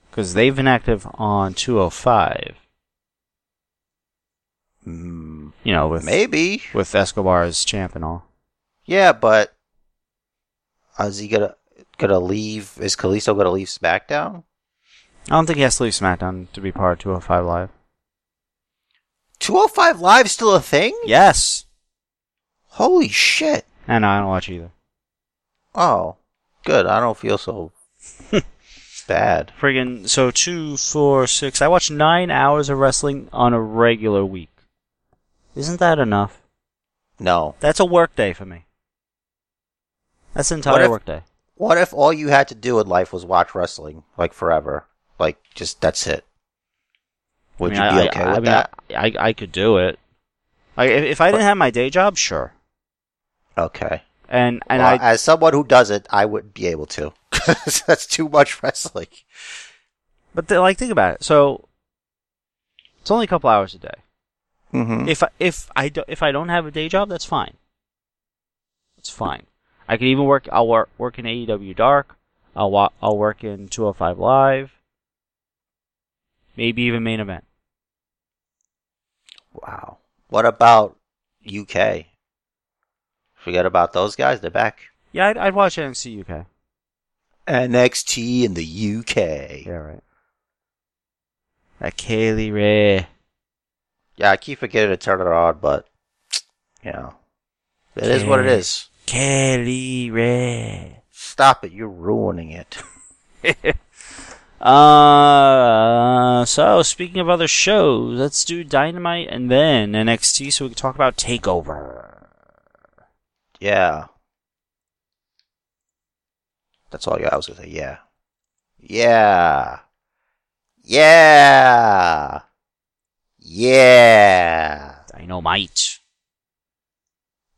Because they've been active on 205. Hmm. You know, with Maybe. with Escobar as champ and all. Yeah, but is he gonna gonna leave? Is Kalisto gonna leave SmackDown? I don't think he has to leave SmackDown to be part of 205 Live. 205 Live still a thing? Yes! Holy shit! And no, I don't watch either. Oh, good. I don't feel so bad. Friggin' so two, four, six. I watch nine hours of wrestling on a regular week. Isn't that enough? No. That's a work day for me. That's an entire if- work day. What if all you had to do in life was watch wrestling, like forever? Like, just that's it. Would I mean, you I- be okay I, with I mean, that? I, I, I could do it. Like if, if I didn't have my day job, sure. Okay. And and Well, I as someone who does it, I wouldn't be able to. that's too much wrestling. but th- like think about it. So it's only a couple hours a day. Mm-hmm. If I, if I do, if I don't have a day job, that's fine. It's fine. I could even work. I'll work work in AEW Dark. I'll wa- I'll work in 205 Live. Maybe even main event. Wow. What about UK? Forget about those guys. They're back. Yeah, I'd, I'd watch NXT UK. NXT in the UK. Yeah, right. That Kay Lee Ray. Yeah, I keep forgetting to turn it on, but you know, it is what it is. Kay Lee Ray. Stop it! You're ruining it. Uh, so speaking of other shows, let's do Dynamite and then NXT so we can talk about Takeover. Yeah. That's all I was gonna say. Yeah. Yeah. Yeah. Yeah. Dynamite.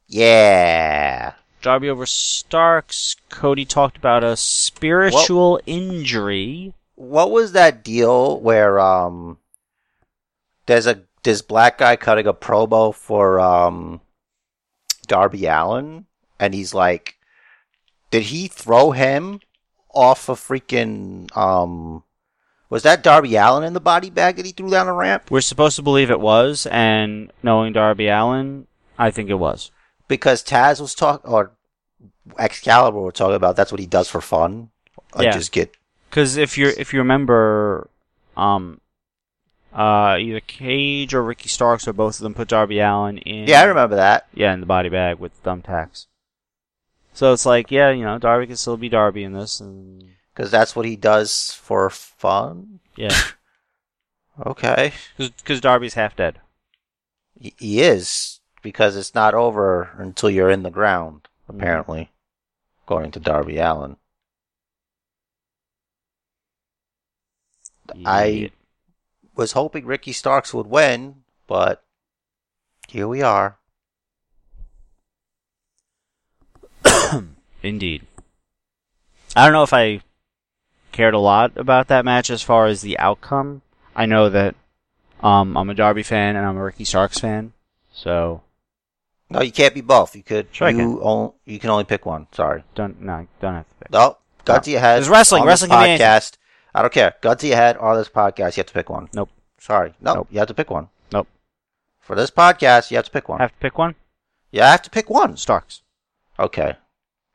Yeah. Darby over Starks. Cody talked about a spiritual injury. What was that deal where um there's a this black guy cutting a promo for um Darby Allin and he's like did he throw him off a freaking um was that Darby Allin in the body bag that he threw down the ramp? We're supposed to believe it was, and knowing Darby Allin, I think it was. Because Taz was talking or Excalibur were talking about that's what he does for fun. Like Yeah. just get Because if you're if you remember, um, uh, either Cage or Ricky Starks or both of them put Darby Allin in. Yeah, I remember that. Yeah, in the body bag with thumbtacks. So it's like, yeah, you know, Darby can still be Darby in this, and Because that's what he does for fun. yeah, Okay. because Darby's half dead. He he is because it's not over until you're in the ground. Mm-hmm. Apparently, according to Darby Allin. I was hoping Ricky Starks would win, but here we are. Indeed. I don't know if I cared a lot about that match as far as the outcome. I know that um, I'm a Darby fan and I'm a Ricky Starks fan, so No, you can't be both. You could. Sure you, on, you can only pick one. Sorry. don't no don't have to pick. No, gun to your head. There's wrestling. Wrestling this can be anything. podcast. I don't care. Your head on this podcast. You have to pick one. Nope. Sorry. No, Nope. you have to pick one. Nope. For this podcast, you have to pick one. Have to pick one. yeah, I have to pick one. Starks. Okay.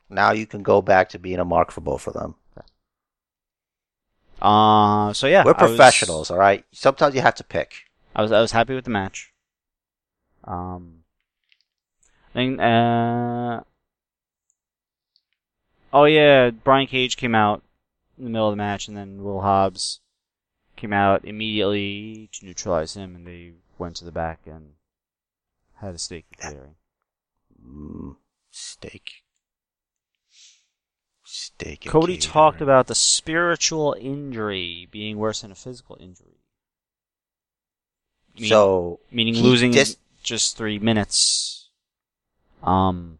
Now you can go back to being a mark for both of them. Uh, so yeah, We're I was- professionals, all right? Sometimes you have to pick. I was I was happy with the match. Um, then uh, oh yeah, Brian Cage came out in the middle of the match, and then Will Hobbs came out immediately to neutralize him, and they went to the back and had a steak clearing. Mm, steak. Steak. Cody catering. talked about the spiritual injury being worse than a physical injury. Meaning- So, meaning losing dis- just three minutes. Um,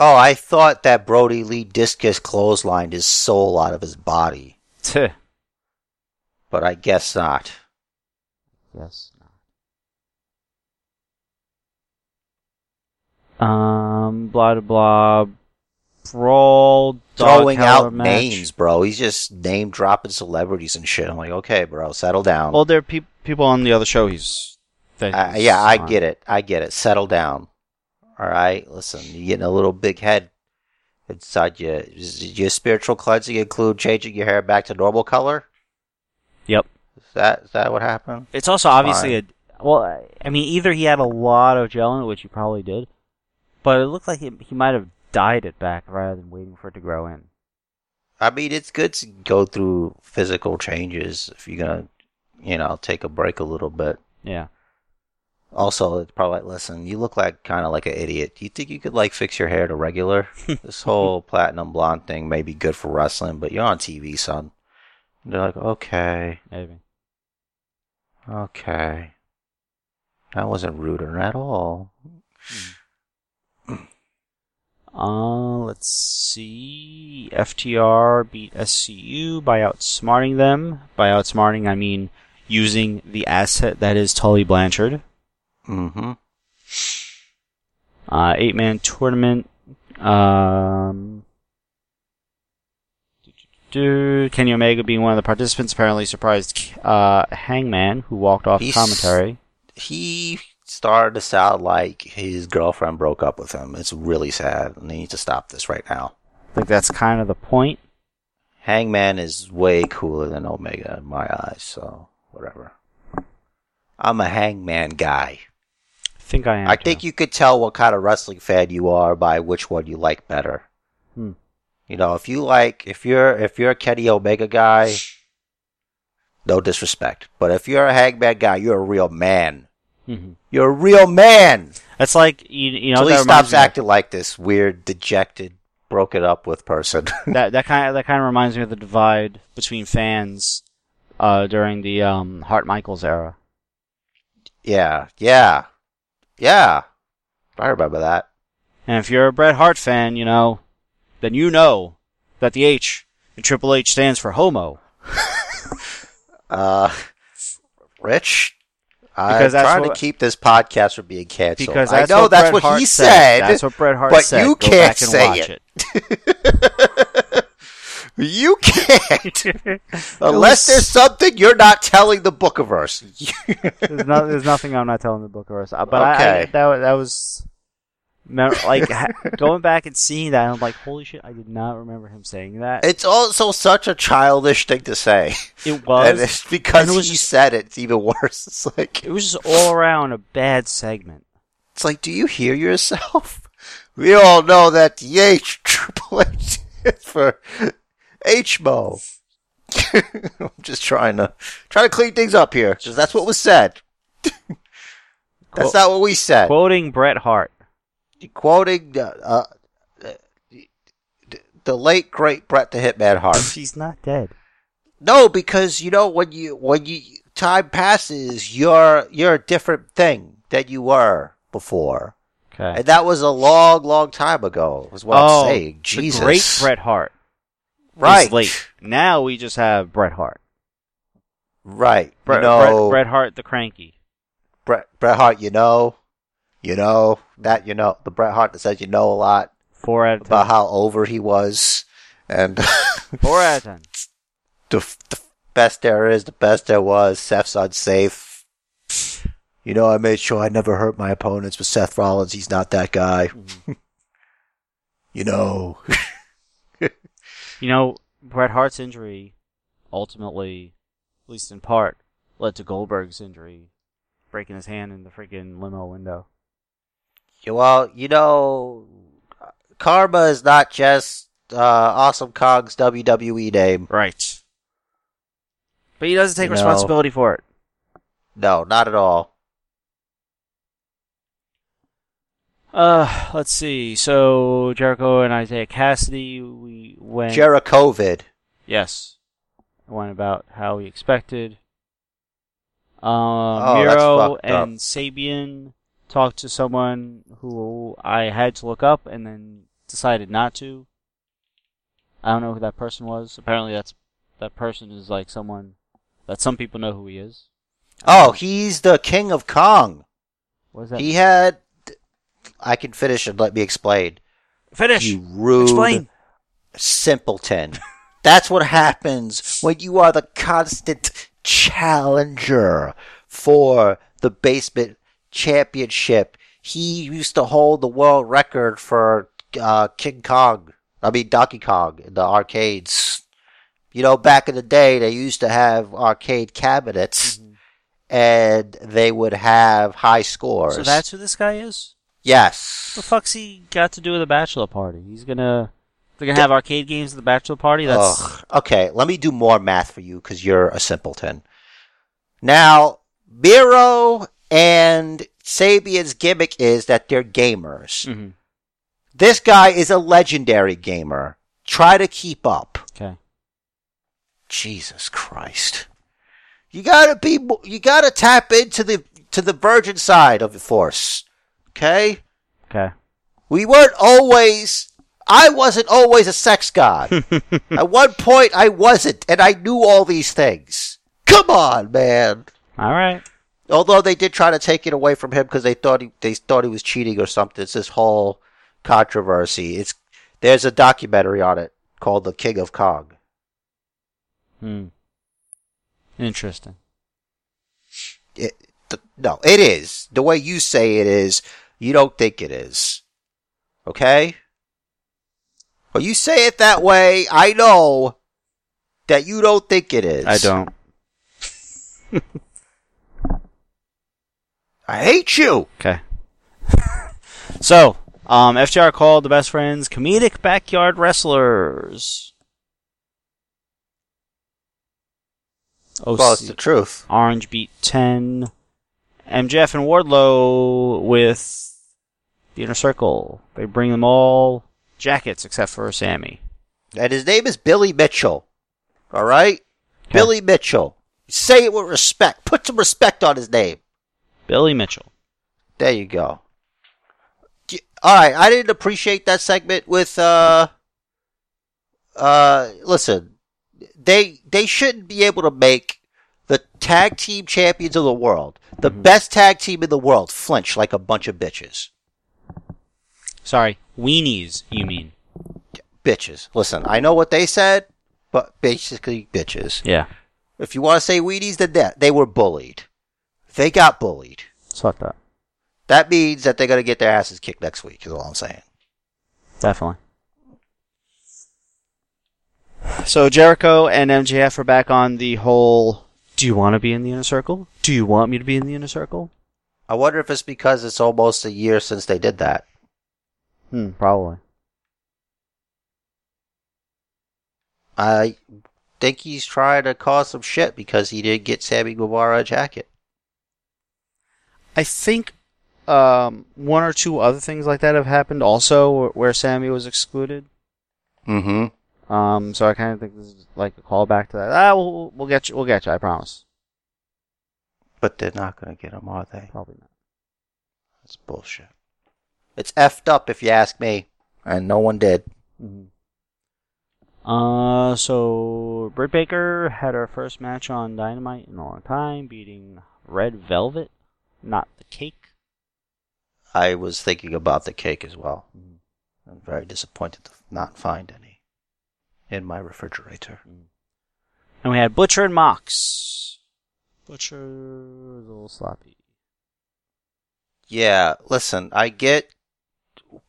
oh, I thought that Brodie Lee discus clotheslined his soul out of his body, but I guess not. yes. Um, blah blah blah. Brawl. dog Throwing out match. names, bro. He's just name dropping celebrities and shit. I'm like, okay, bro, settle down. Well, there are peop people on the other show. He's. Uh, he's yeah, I on. get it. I get it. Settle down. All right. Listen, you're getting a little big head inside you. Your spiritual cleansing include changing your hair back to normal color? Yep. Is that is that what happened? It's also obviously a. Well, I- I mean, either he had a lot of gel in it, which he probably did, but it looked like he, he might have dyed it back rather than waiting for it to grow in. I mean, it's good to go through physical changes if you're gonna, you know, take a break a little bit. Yeah. Also, it's probably like, listen, you look like kind of like an idiot. Do you think you could like fix your hair to regular? this whole platinum blonde thing may be good for wrestling, but you're on TV, son. And they're like, okay, Maybe. okay. That wasn't rude at all. Uh, let's see. FTR beat SCU by outsmarting them. By outsmarting, I mean using the asset that is Tully Blanchard. Mm-hmm. Uh, eight man tournament. Um, Kenny Omega being one of the participants apparently surprised uh, Hangman, who walked off He's- commentary. He started to sound like his girlfriend broke up with him. It's really sad, and they need to stop this right now. I think that's kind of the point. Hangman is way cooler than Omega in my eyes, so whatever. I'm a Hangman guy. I think I am. I too. think you could tell what kind of wrestling fan you are by which one you like better. Hmm. You know, if you like, if you're if you're a Kenny Omega guy, no disrespect, but if you're a Hangman guy, you're a real man. Mhm. You're a real man. That's like you, you know. He stops acting like this weird, dejected, broken up with person. that that kind of that kind of reminds me of the divide between fans uh, during the um, Hart Michaels era. yeah, yeah, yeah. I remember that. And if you're a Bret Hart fan, you know, then you know that the H in Triple H stands for homo. Uh, Rich, I'm trying what- to keep this podcast from being canceled. Because I know what that's Bret what Hart he said. said. That's what Bret Hart but said. you Go can't say watch it. you can't. Unless there's something you're not telling the Bookiverse. there's, no, there's nothing I'm not telling the book of us. Uh, But I, I, that that was like going back and seeing that. I'm like, holy shit! I did not remember him saying that. it's also such a childish thing to say. It was. and it's because and it was he just- said it, it's even worse. It's like It was just all around a bad segment. It's like, do you hear yourself? We all know that the H Triple H for HMO. I'm just trying to try to clean things up here, because that's what was said. that's Quote- not what we said. Quoting Bret Hart. Quoting uh, uh, the, the late great Bret the Hitman Hart. He's not dead. No, because you know when you when you time passes, you're you're a different thing than you were before. Okay. And that was a long, long time ago, is what oh, I'm saying. Jesus. the great Bret Hart. Right. Late. Now we just have Bret Hart. Right. Bret, know, Bret, Bret Hart, the cranky. Bret, Bret Hart, you know, you know, that you know, the Bret Hart that says you know a lot Four out of ten. about how over he was, and Four out of ten. the, the best there is, the best there was. Seth's unsafe. You know, I made sure I never hurt my opponents, but Seth Rollins, he's not that guy. Mm-hmm. you know, You know, Bret Hart's injury ultimately, at least in part, led to Goldberg's injury, breaking his hand in the freaking limo window. Yeah, well, you know, Karma is not just uh, Awesome Kong's WWE name. Right. But he doesn't take You know- responsibility for it. No, not at all. Uh, let's see. So Jericho and Isaiah Cassidy, we went. Jerichovid. yes, went about how we expected. Um, Oh, Miro fucked up. and Sabian talked to someone who I had to look up and then decided not to. I don't know who that person was. Apparently, that's that person is like someone that some people know who he is. Oh, he's the King of Kong. What is that? He had. I can finish and let me explain. Finish. You rude Explain. simpleton. That's what happens when you are the constant challenger for the basement championship. He used to hold the world record for uh, King Kong. I mean Donkey Kong in the arcades. You know, back in the day, they used to have arcade cabinets, and they would have high scores. So that's who this guy is. Yes. What the fuck's he got to do with a bachelor party? He's gonna they're gonna have arcade games at the bachelor party. That's Ugh. Okay, let me do more math for you because you're a simpleton. Now, Miro and Sabian's gimmick is that they're gamers. Mhm. This guy is a legendary gamer. Try to keep up. okay. Jesus Christ. You gotta be. You gotta tap into the, to the virgin side of the force. Okay? Okay. We weren't always, I wasn't always a sex god. At one point, I wasn't, and I knew all these things. Come on, man. All right. Although they did try to take it away from him because they thought he they thought he was cheating or something. It's this whole controversy. It's there's a documentary on it called The King of Kong. Hmm. Interesting. It, th- no, it is the way you say it is. You don't think it is. Okay. Well, you say it that way. I know that you don't think it is. I don't. I hate you. Okay. so, um, FTR called the best friends comedic backyard wrestlers. OC, Well, it's the truth. Orange beat 10. MJF and Wardlow with the Inner Circle. They bring them all jackets except for Sammy. And his name is Billy Mitchell. All right? Billy Mitchell. Say it with respect. Put some respect on his name. Billy Mitchell. There you go. All right, I didn't appreciate that segment with uh uh listen. They they shouldn't be able to make the tag team champions of the world, the Mhm. best tag team in the world, flinch like a bunch of bitches. Sorry, weenies, you mean. Bitches. Listen, I know what they said, but basically bitches. Yeah. If you want to say weenies, then that they were bullied. They got bullied. It's fucked up. That means that they're gonna get their asses kicked next week. Is all I'm saying. Definitely. So Jericho and MJF are back on the whole. Do you want to be in the inner circle? Do you want me to be in the inner circle? I wonder if it's because it's almost a year since they did that. Hmm, probably. I think he's trying to cause some shit because he did get Sammy Guevara a jacket. I think um, one or two other things like that have happened also, where Sammy was excluded. Mm-hmm. Um, so I kind of think this is like a callback to that. Ah, we'll, we'll get you. We'll get you. I promise. But they're not gonna get him, are they? Probably not. That's bullshit. It's effed up if you ask me, and no one did. hmm Uh, so Britt Baker had her first match on Dynamite in a long time, beating Red Velvet, not the cake. I was thinking about the cake as well. I'm very disappointed to not find any in my refrigerator. And we had Butcher and Mox. Butcher was a little sloppy. Yeah, listen, I get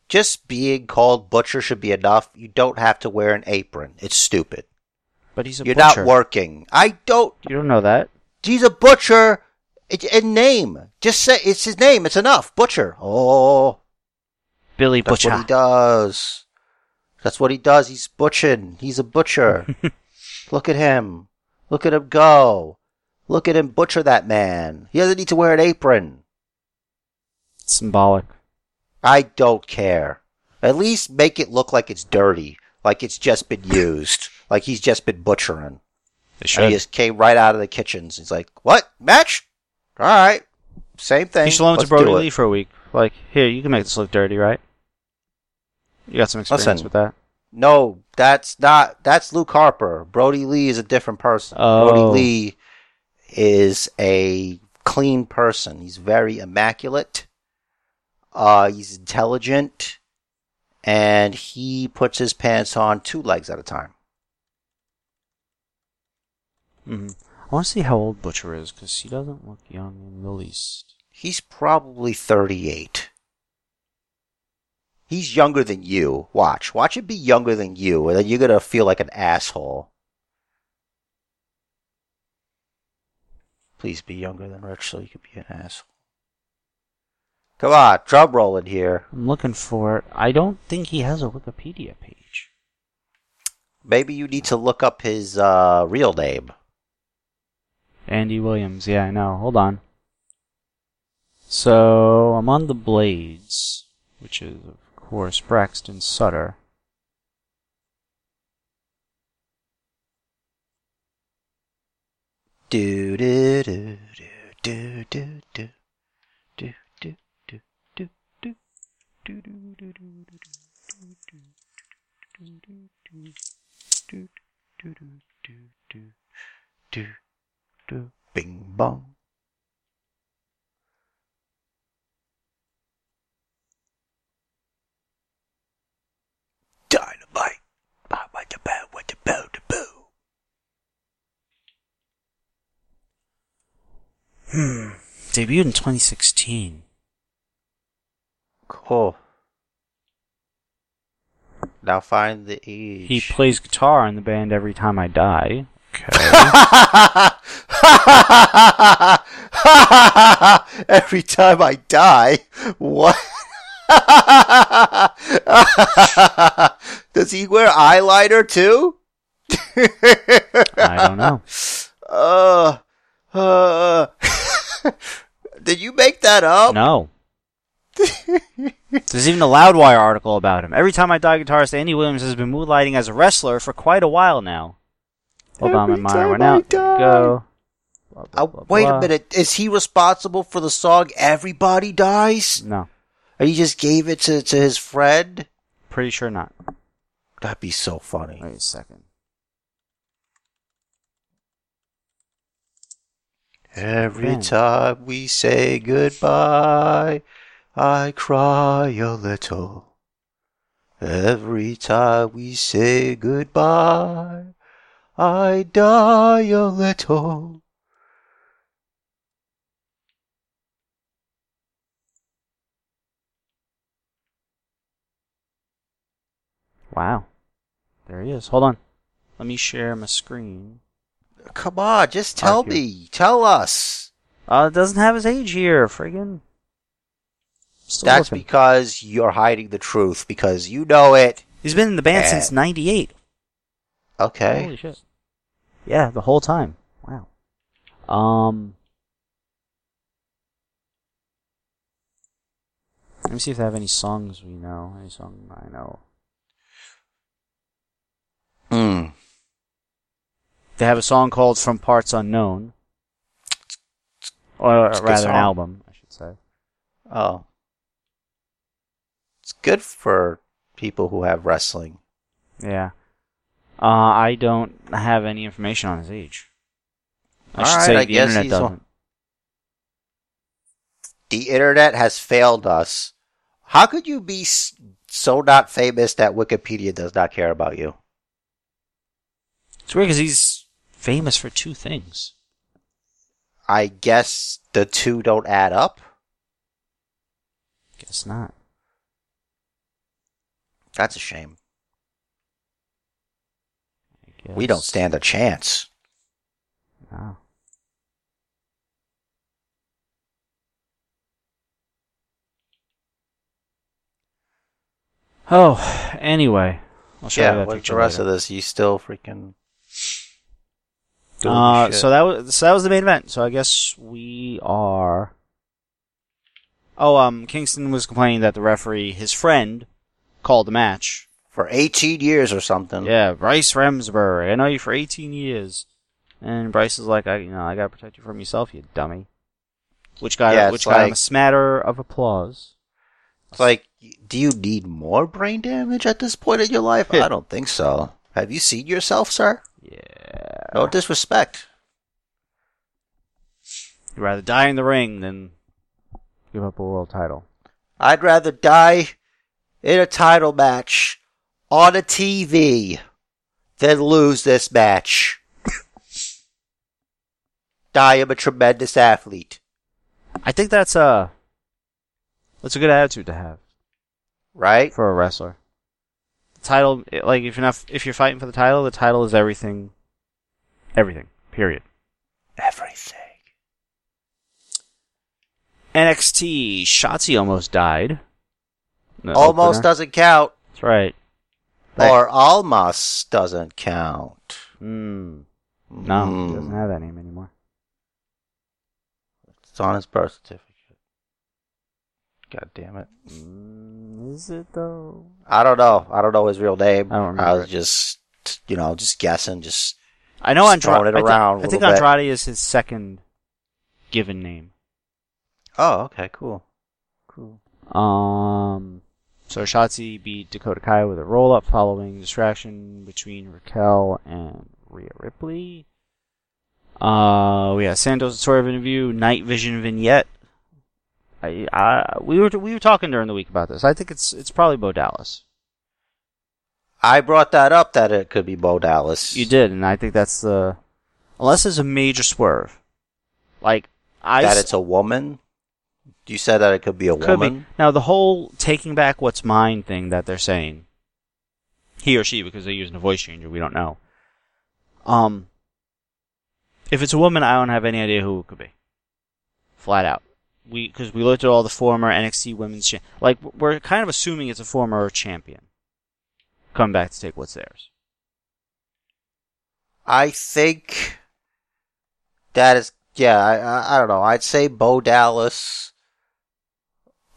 just being called butcher should be enough. You don't have to wear an apron. It's stupid. But he's a You're butcher. not working. I don't. You don't know that. He's a butcher. A name. Just say it's his name. It's enough. Butcher. Oh, Billy that's Butcher. That's what he does. That's what he does. He's butchering. He's a butcher. Look at him. Look at him go. Look at him butcher that man. He doesn't need to wear an apron. Symbolic. I don't care. At least make it look like it's dirty, like it's just been used, like he's just been butchering. They And he just came right out of the kitchens. He's like, "What match? All right, same thing. He should loan to Brodie. Lee for a week. Like, here, you can make this look dirty, right? You got some experience Listen. with that. No, that's not. That's Luke Harper. Brodie Lee is a different person. Oh. Brodie Lee is a clean person. He's very immaculate. Uh, he's intelligent, and he puts his pants on two legs at a time. hmm I want to see how old Butcher is because he doesn't look young in the least. He's probably 38. He's younger than you. Watch. Watch it be younger than you, and then you're gonna feel like an asshole. Please be younger than Rich so you can be an asshole. Come on, drum rolling here. I'm looking for it. I don't think he has a Wikipedia page. Maybe you need to look up his uh, real name. Andy Williams. Yeah, I know. Hold on. So I'm on the Blades, which is of course Braxton Sutter. Do do do do do do do do Bing bong. Dynamite. What the what the bell, the. Hmm. Debuted in 2016. Cool. Now find the age. He plays guitar in the band Every Time I Die. Okay. Every time I die, what? Does he wear eyeliner too? I don't know. Uh, uh, did you make that up? No. There's even a Loudwire article about him. Every time I die, guitarist Andy Williams has been moonlighting as a wrestler for quite a while now. Hold on, my Every mind time went out. We die. go. Blah, blah, Uh, wait blah. a minute. Is he responsible for the song "Everybody Dies"? No, Or he just gave it to, to his friend? pretty sure not. That'd be so funny. Wait a second. Every Ben. time we say goodbye, I cry a little. Every time we say goodbye, I die a little. Wow. There he is. Hold on. Let me share my screen. Come on, just tell me. Tell us. Uh, it doesn't have his age here. Friggin'. Still That's looking. because you're hiding the truth, because you know it. He's been in the band Eh. since 98. Okay. Holy shit. Yeah, the whole time. Wow. Um. Let me see if they have any songs we know. Any song I know. Hmm. They have a song called From Parts Unknown. Or It's a rather, an album, I should say. Oh. Good for people who have wrestling. Yeah. Uh, I don't have any information on his age. I should Alright, say I the guess internet doesn't. one- The internet has failed us. How could you be so not famous that Wikipedia does not care about you? It's weird because he's famous for two things. I guess the two don't add up. Guess not. That's a shame. We don't stand a chance. No. Oh, anyway. I'll show you Yeah, that what's the rest later. of this? You still freaking. Uh, so that was so that was the main event. So I guess we are. Oh, um, Kingston was complaining that the referee, his friend, called the match. for 18 years or something. Yeah, Bryce Remsburg. I know you for 18 years, and Bryce is like, I, you know, I gotta protect you from yourself, you dummy. Which got Yeah, which got him a smatter of applause. It's like, do you need more brain damage at this point in your life? I don't think so. Have you seen yourself, sir? Yeah. No disrespect. You'd rather die in the ring than give up a world title. I'd rather die in a title match on a TV than lose this match. I am a tremendous athlete, I think that's a that's a good attitude to have right? for a wrestler. The title, like if you're not if you're fighting for the title, the title is everything. Everything. Period. Everything. NXT Shotzi almost died. Almost opener. doesn't count, That's right. Right. or almost doesn't count. Mm. No, he Mm. doesn't have that name anymore. It's on his birth certificate. God damn it. Mm, is it though? I don't know. I don't know his real name. I don't I remember was just, you know, just guessing. Just I know Andrade. it I, around I think little bit. Andrade is his second given name. oh, okay, cool, cool. Um, so Shotzi beat Dakota Kai with a roll up following distraction between Raquel and Rhea Ripley. Uh, we had Santos of interview, Night Vision vignette. I, I, we were we were talking during the week about this. I think it's it's probably Bo Dallas. I brought that up that it could be Bo Dallas. You did, and I think that's the unless there's a major swerve, like I that s- it's a woman. Do you said that it could be a Could be. woman. Now the whole taking back what's mine thing that they're saying, he or she, because they're using a voice changer, we don't know. Um, if it's a woman, I don't have any idea who it could be. Flat out, we because we looked at all the former NXT women's cha- like we're kind of assuming it's a former champion. Come back to take what's theirs. I think that is. Yeah, I, I, I don't know. I'd say Bo Dallas.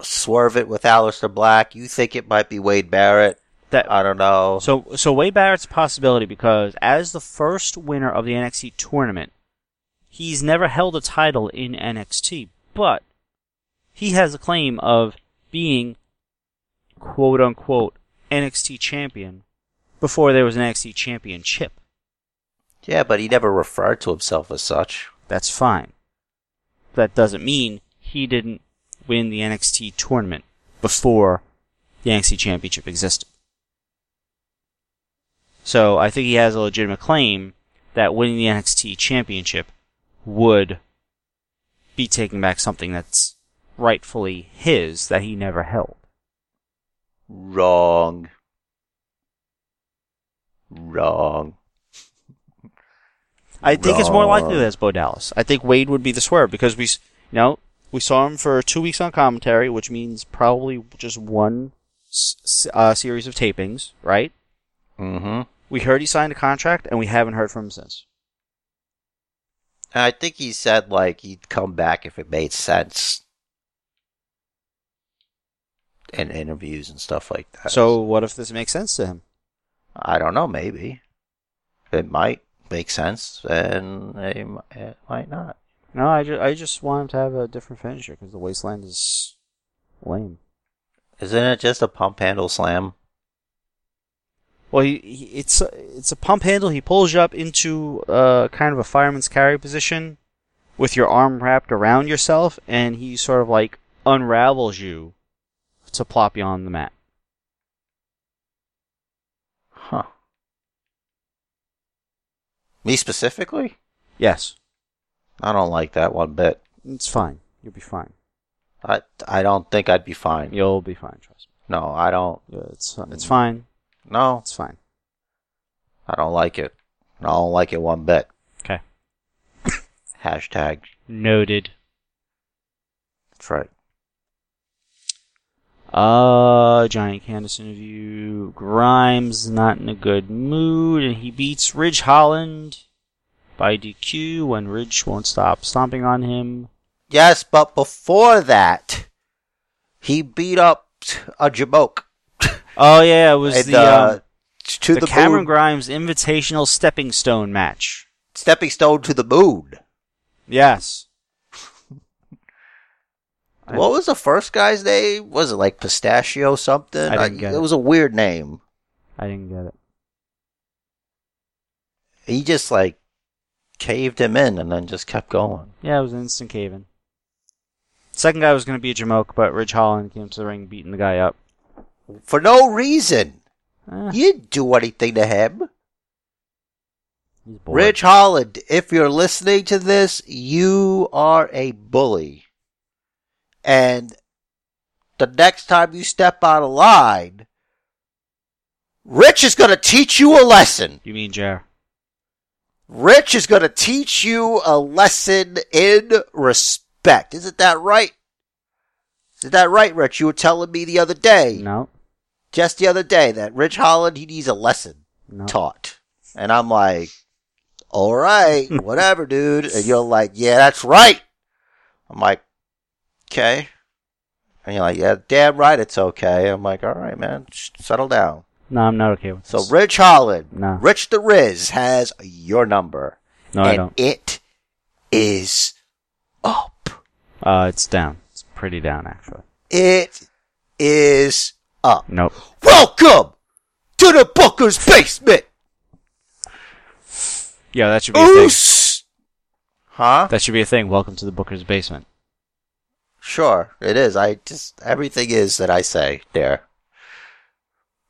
Swerve it with Aleister Black. You think it might be Wade Barrett? That I don't know. So, so Wade Barrett's a possibility because as the first winner of the NXT tournament, he's never held a title in NXT, but he has a claim of being quote unquote NXT champion before there was an NXT championship. yeah, but he never referred to himself as such. That's fine. That doesn't mean he didn't win the NXT tournament before the NXT championship existed. So I think he has a legitimate claim that winning the NXT championship would be taking back something that's rightfully his that he never held. Wrong. Wrong. I think it's more likely Wrong. that it's Bo Dallas. I think Wade would be the swerve because we, you know, we saw him for two weeks on commentary, which means probably just one uh, series of tapings, right? Mm-hmm. We heard he signed a contract, and we haven't heard from him since. I think he said like he'd come back if it made sense. In interviews and stuff like that. So, what if this makes sense to him? I don't know, maybe. It might make sense, and it might not. No, I just, I just want him to have a different finisher because the Wasteland is lame. Isn't it just a pump handle slam? Well, he, he, it's a, it's a pump handle. He pulls you up into uh, kind of a fireman's carry position with your arm wrapped around yourself, and he sort of like unravels you to plop you on the mat. Huh. Me specifically? Yes, I don't like that one bit. it's fine. You'll be fine. I I don't think I'd be fine. You'll be fine. Trust me. No, I don't. Yeah, it's it's fine. No, It's fine. I don't like it. I don't like it one bit. Okay. Hashtag. Noted. That's right. Uh, Johnny Candice interview. Grimes not in a good mood, and he beats Ridge Holland by DQ when Ridge won't stop stomping on him. Yes, but before that, he beat up a jamoke. Oh yeah, it was And, the uh, um, to the, the, Cameron moon. Grimes Invitational Stepping Stone match. stepping stone to the moon. Yes. What was the first guy's name? Was it like Pistachio something? I didn't get it it. was a weird name. I didn't get it. He just like caved him in and then just kept going. Yeah, it was an instant cave in. Second guy was going to be a Jamoke, but Ridge Holland came to the ring beating the guy up. For no reason. Eh, You didn't do anything to him. Rich Holland, if you're listening to this, you are a bully. And the next time you step out of line, Rich is going to teach you a lesson. You mean Jer? Rich is going to teach you a lesson in respect. Isn't that right? Isn't that right, Rich? You were telling me the other day, No. just the other day, that Rich Holland, he needs a lesson No. taught. And I'm like, all right, whatever, dude. And you're like, yeah, that's right. I'm like, okay. And you're like, yeah, damn right, it's okay. I'm like, all right, man, settle down. No, I'm not okay with So this. Rich Holland, No. Rich the Riz has your number. No, I don't. it is up. Uh, it's down. It's pretty down, actually. It is up. Nope. Welcome to the Booker's basement. Yeah, that should be a thing. Oos. Huh? That should be a thing. Welcome to the Booker's basement. Sure, it is. I just everything is that I say there.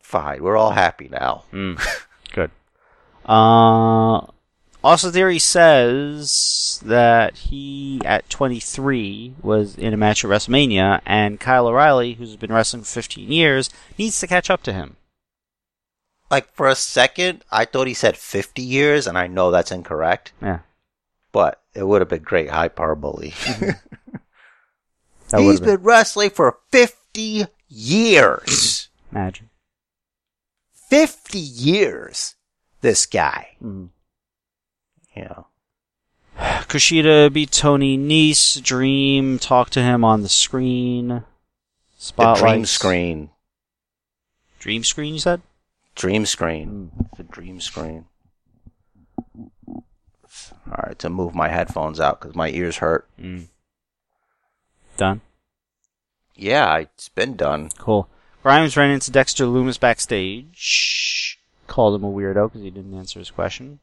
Fine, we're all happy now. Mm. Good. Uh, Austin Theory says that he, at 23, was in a match at WrestleMania, and Kyle O'Reilly, who's been wrestling for 15 years, needs to catch up to him. Like for a second, I thought he said 50 years, and I know that's incorrect, Yeah. but it would have been great hyperbole. That He's would've been- been wrestling for 50 years. Imagine. 50 years, this guy. Mm. Know. Kushida beat Tony Nese. Dream talked to him on the screen. The Spotlight. dream screen. Dream screen, you said? Dream screen. The dream screen. Alright, to move my headphones out because my ears hurt. Mm. Done. Yeah, it's been done. Cool. Grimes ran into Dexter Lumis backstage. Called him a weirdo because he didn't answer his question.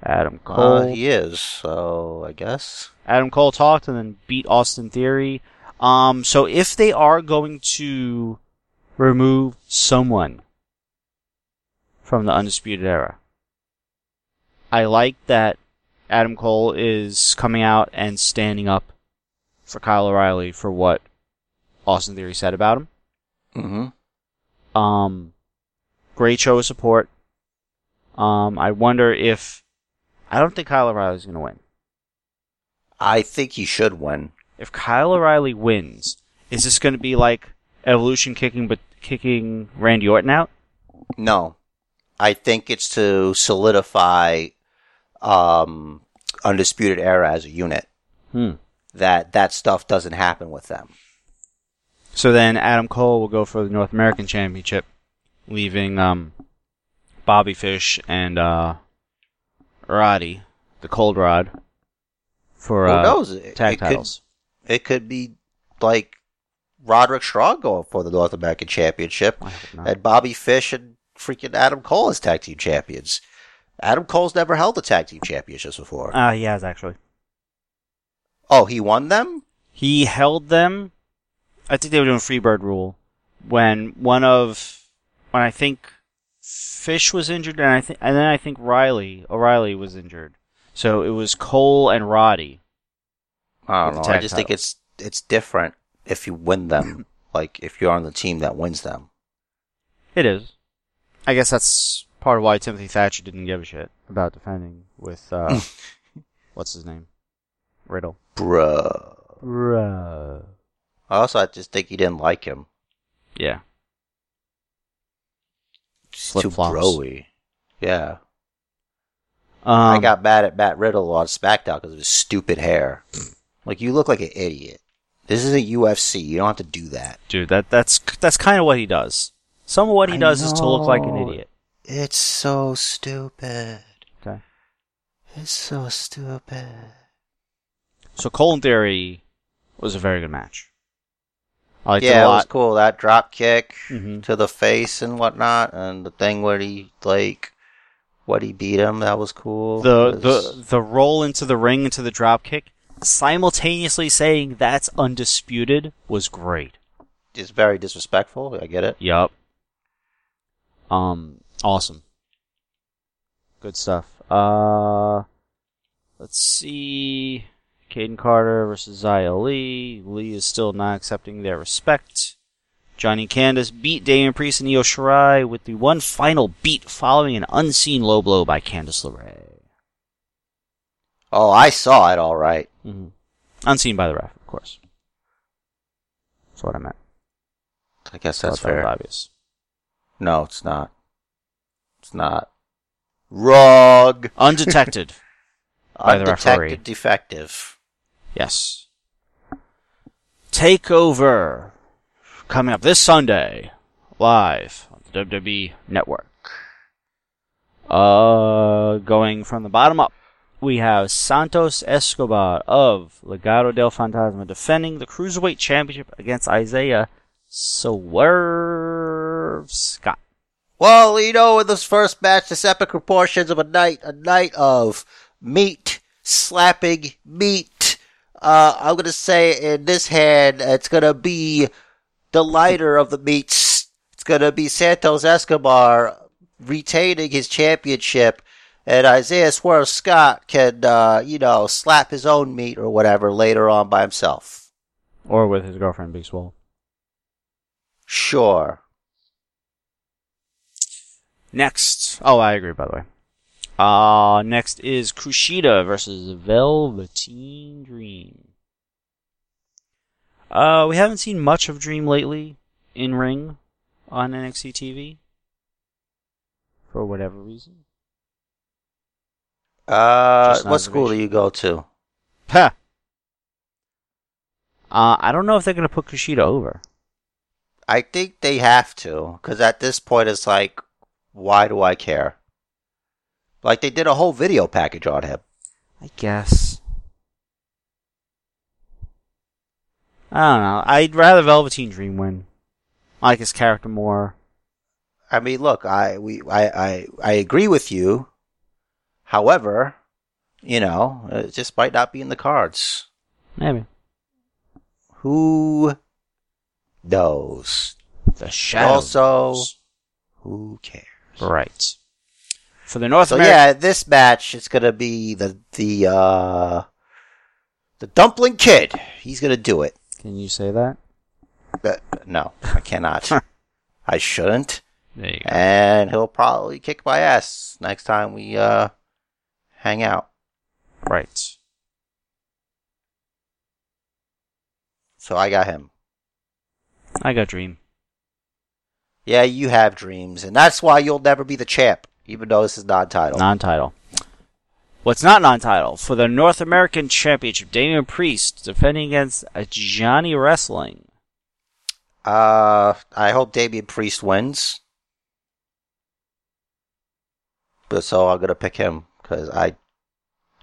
Adam Cole. Uh, he is, so I guess. Adam Cole talked and then beat Austin Theory. Um, so if they are going to remove someone from the Undisputed Era, I like that Adam Cole is coming out and standing up for Kyle O'Reilly for what Austin Theory said about him. Mm-hmm. Um, great show of support. Um, I wonder if I don't think Kyle O'Reilly is going to win. I think he should win. if Kyle O'Reilly wins, is this going to be like Evolution kicking, but kicking Randy Orton out? No. I think it's to solidify um, Undisputed Era as a unit. Hmm. That that stuff doesn't happen with them. So then Adam Cole will go for the North American Championship, leaving um, Bobby Fish and uh, Roddy, the Cold Rod, for Who uh, knows? It, tag it titles. Could, it could be like Roderick Strong going for the North American Championship, I hope not. and Bobby Fish and freaking Adam Cole as tag team champions. Adam Cole's never held the tag team championships before. Uh, he has actually. oh, he won them? He held them. I think they were doing Freebird rule when one of when I think Fish was injured, and I think and then I think Riley O'Reilly was injured. So it was Cole and Roddy. I don't know. I just think it's it's different if you win them. like if you're on the team that wins them. It is. I guess that's part of why Timothy Thatcher didn't give a shit about defending with uh, what's his name, Riddle. Bruh. Bruh. Also, I just think he didn't like him. Yeah. Too broy. Yeah. Um, I got mad at Matt Riddle on SmackDown because of his stupid hair. Like you look like an idiot. This is a UFC. You don't have to do that. dude. That that's that's kind of what he does. Some of what he I does is to look like an idiot. It's so stupid. Okay. It's so stupid. So Cole in Theory was a very good match. I liked it yeah, a it was cool. That drop kick Mhm. to the face and whatnot, and the thing where he like, what he beat him. That was cool. The was- the the roll into the ring into the drop kick, simultaneously saying that's undisputed was great. it's very disrespectful. I get it. Yup. Um, awesome. Good stuff. Uh, let's see. Kayden Carter versus Xia Li. Li is still not accepting their respect. Johnny Candice beat Damian Priest and Io Shirai with the one final beat following an unseen low blow by Candice LeRae. Oh, I saw it. All right. Mm-hmm. Unseen by the ref, of course. That's what I meant. I guess that's that fair. obvious. No, it's not. It's not. Wrong. Undetected. By the referee. Undetected defective. Yes. Takeover coming up this Sunday, live on the WWE Network. Uh, going from the bottom up, we have Santos Escobar of Legado del Fantasma defending the Cruiserweight Championship against Isaiah Swerve Scott. Well, you know, in this first match, this epic proportions of a night, a night of meat, slapping meat. Uh, I'm gonna say in this hand, it's gonna be the lighter of the meats. It's gonna be Santos Escobar retaining his championship, and Isaiah Swerve Scott can, uh, you know, slap his own meat or whatever later on by himself. Or with his girlfriend, Big Swole. Sure. Next. Oh, I agree, by the way. Uh, next is Kushida versus Velveteen Dream. Uh, we haven't seen much of Dream lately in ring on NXT TV. For whatever reason. Uh, what school do you go to? Ha! Uh, I don't know if they're gonna put Kushida over. I think they have to, because at this point it's like, why do I care? Like they did a whole video package on him. I guess. I don't know. I'd rather Velveteen Dream win. I like his character more. I mean, look, I we I I, I agree with you. However, you know, it just might not be in the cards. Maybe. Who knows? The Shadows. Also, who cares? right. For the North So American. yeah, this match it's gonna be the the uh the Dumpling Kid. He's gonna do it. Can you say that? But no, I cannot. I shouldn't. There you go. And he'll probably kick my ass next time we uh hang out. Right. So I got him. I got Dream. Yeah, you have dreams, and that's why you'll never be the champ, even though this is non-title. Non-title. What's not non-title? For the North American Championship, Damian Priest defending against Johnny Wrestling. Uh, I hope Damian Priest wins. But so I'm gonna pick him because I,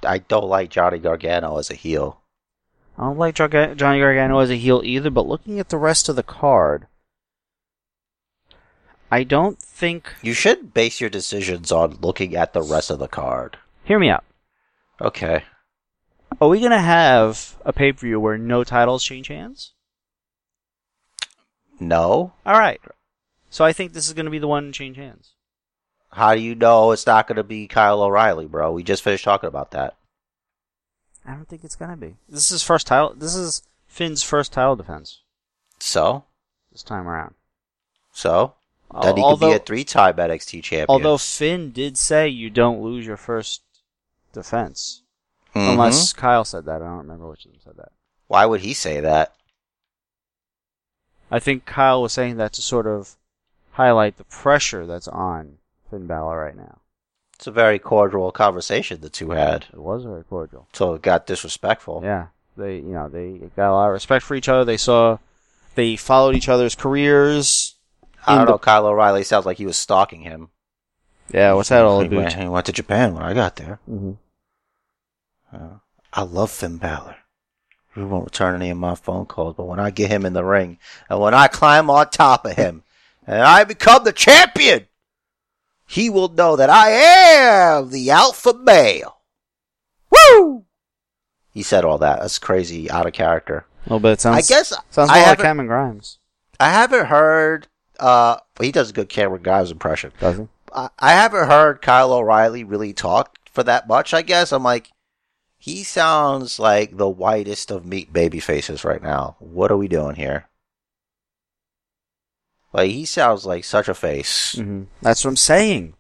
I don't like Johnny Gargano as a heel. I don't like Johnny Gargano as a heel either, but looking at the rest of the card, I don't think. You should base your decisions on looking at the rest of the card. Hear me out. Okay. Are we gonna have a pay per view where no titles change hands? No. All right. So I think this is gonna be the one to change hands. How do you know it's not going to be Kyle O'Reilly, bro? We just finished talking about that. I don't think it's gonna be. This is first title. This is Finn's first title defense So? this time around. So? Then he although, could be a three-time NXT champion. although Finn did say you don't lose your first defense, Mhm. unless Kyle said that. I don't remember which of them said that. Why would he say that? I think Kyle was saying that to sort of highlight the pressure that's on Finn Balor right now. It's a very cordial conversation the two had. It was very cordial. So it got disrespectful. Yeah, they you know they got a lot of respect for each other. They saw they followed each other's careers. I don't know. Kyle O'Reilly sounds like he was stalking him. Yeah, what's that all he about? went, he went to Japan when I got there. hmm Uh, I love Finn Balor. He won't return any of my phone calls, but when I get him in the ring and when I climb on top of him and I become the champion, he will know that I am the alpha male. Woo! He said all that. That's crazy, out of character. A little bit. Sounds, I guess sounds I more like haven't, Cameron Grimes, I haven't heard. Uh, he does a good Cameron Grimes impression. does he? I I haven't heard Kyle O'Reilly really talk for that much, I guess. I'm like, he sounds like the whitest of meat baby faces right now. What are we doing here? Like, he sounds like such a face. hmm That's what I'm saying.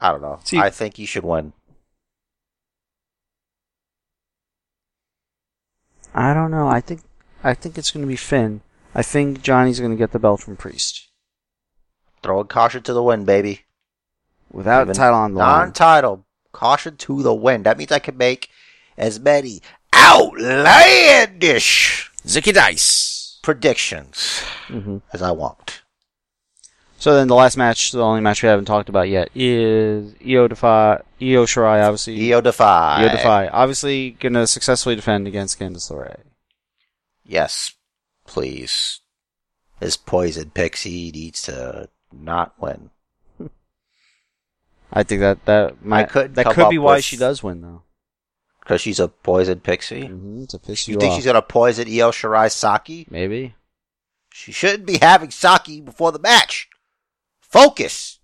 I don't know. See- I think he should win. I don't know. I think I think it's going to be Finn. I think Johnny's going to get the belt from Priest Throwing caution to the wind, baby. without Even title on the line. Non-title. Caution to the wind. That means I can make as many outlandish Zicky Dice. predictions hmm as I want. So then the last match, the only match we haven't talked about yet, is Io Defy, Io Shirai, obviously. Io Defy. Io Defy, obviously going to successfully defend against Candice LeRae. Yes, please. This poison pixie needs to not win. I think that that might couldn't that could be why she does win though. Because she's a poison pixie. Mm-hmm, to piss you, You think off. she's gonna poison Io Shirai sake? Maybe. She shouldn't be having sake before the match. Focus.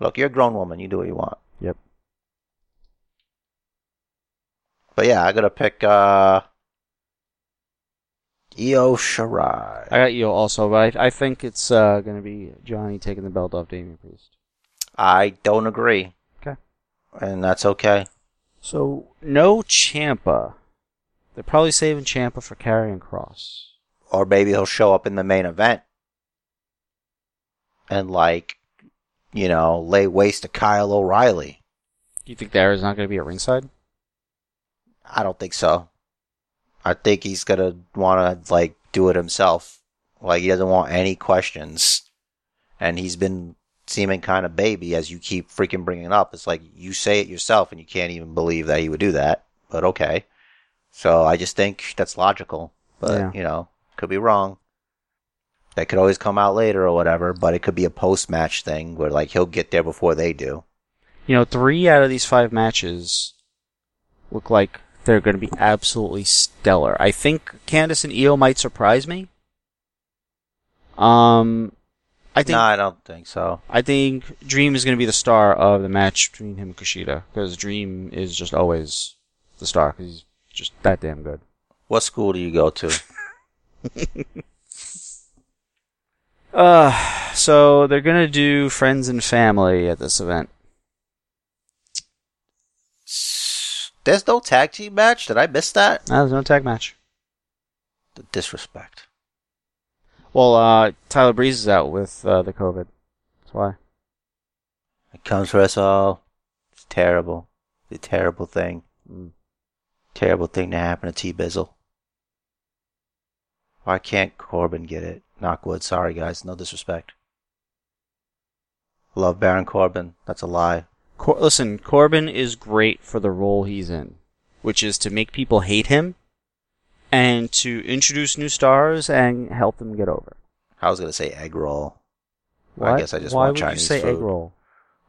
Look, you're a grown woman. You do what you want. Yep. But yeah, I gotta pick uh Io Shirai. I got Io also, but I, I think it's uh, going to be Johnny taking the belt off Damian Priest. I don't agree. Okay. And that's okay. So no Ciampa. They're probably saving Ciampa for Karrion Kross. Or maybe he'll show up in the main event and like, you know, lay waste to Kyle O'Reilly. Do you think there is not going to be a ringside? I don't think so. I think he's gonna wanna like do it himself. Like he doesn't want any questions. And he's been seeming kind of baby as you keep freaking bringing it up. It's like you say it yourself and you can't even believe that he would do that. But okay. So I just think that's logical. But, Yeah. you know, could be wrong. That could always come out later or whatever, but it could be a post match thing where like he'll get there before they do. You know, three out of these five matches look like they're going to be absolutely stellar. I think Candice and Io might surprise me. Um, I think no, I don't think so. I think Dream is going to be the star of the match between him and Kushida because Dream is just always the star because he's just that damn good. What school do you go to? Uh, so they're gonna do friends and family at this event. There's no tag team match. Did I miss that? No, there's no tag match. The disrespect. Well, uh, Tyler Breeze is out with uh, the COVID. That's why. It comes for us all. It's terrible. It's a terrible thing. Mm. Terrible thing to happen to T Bizzle. Why can't Corbin get it? Knockwood. Sorry, guys. No disrespect. Love Baron Corbin. That's a lie. Cor- listen, Corbin is great for the role he's in, which is to make people hate him and to introduce new stars and help them get over. I was gonna say egg roll. I guess I just Why want would Chinese you say egg food. roll?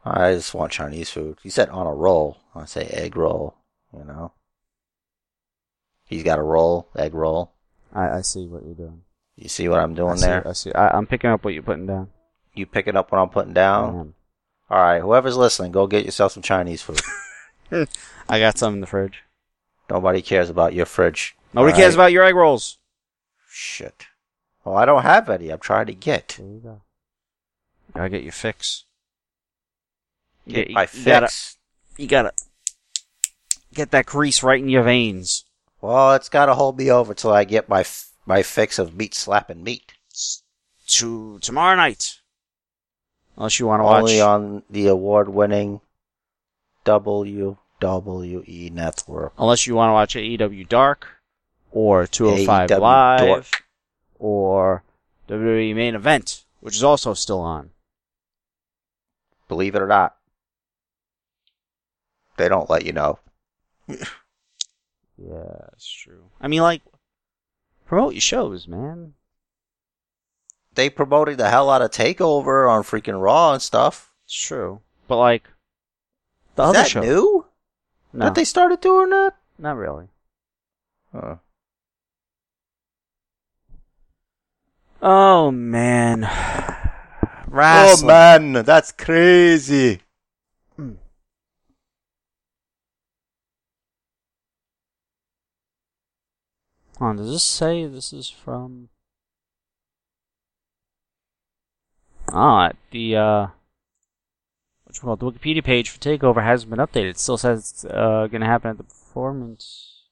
I just want Chinese food. You said on a roll. I say egg roll. You know. He's got a roll, egg roll. I, I see what you're doing. You see what I'm I doing see, there? I see. I, I'm picking up what you're putting down. You picking up what I'm putting down? All right, whoever's listening, go get yourself some Chinese food. I got some in the fridge. Nobody cares about your fridge. Nobody All cares about your egg rolls. Shit. Well, I don't have any. I'm trying to get. There you go. Gotta get your fix. Get you, my you gotta, fix. you gotta get that grease right in your veins. Well, it's got to hold me over till I get my f- my fix of meat slapping meat. To tomorrow night. Unless you want to watch. Only on the award-winning WWE network. unless you want to watch AEW Dark or 205 AEW Live Dork. or WWE Main Event, which is also still on. Believe it or not, they don't let you know. Yeah, it's true. I mean, like, promote your shows, man. They promoted the hell out of Takeover on freaking Raw and stuff. It's true. But, like, the Is other that show. new? No, That they started doing that? not really. Huh. Oh, man. Oh man, that's crazy. Hmm. Hold on, does this say this is from? Ah, the uh, what's it? The Wikipedia page for Takeover hasn't been updated. It still says it's uh, going to happen at the performance.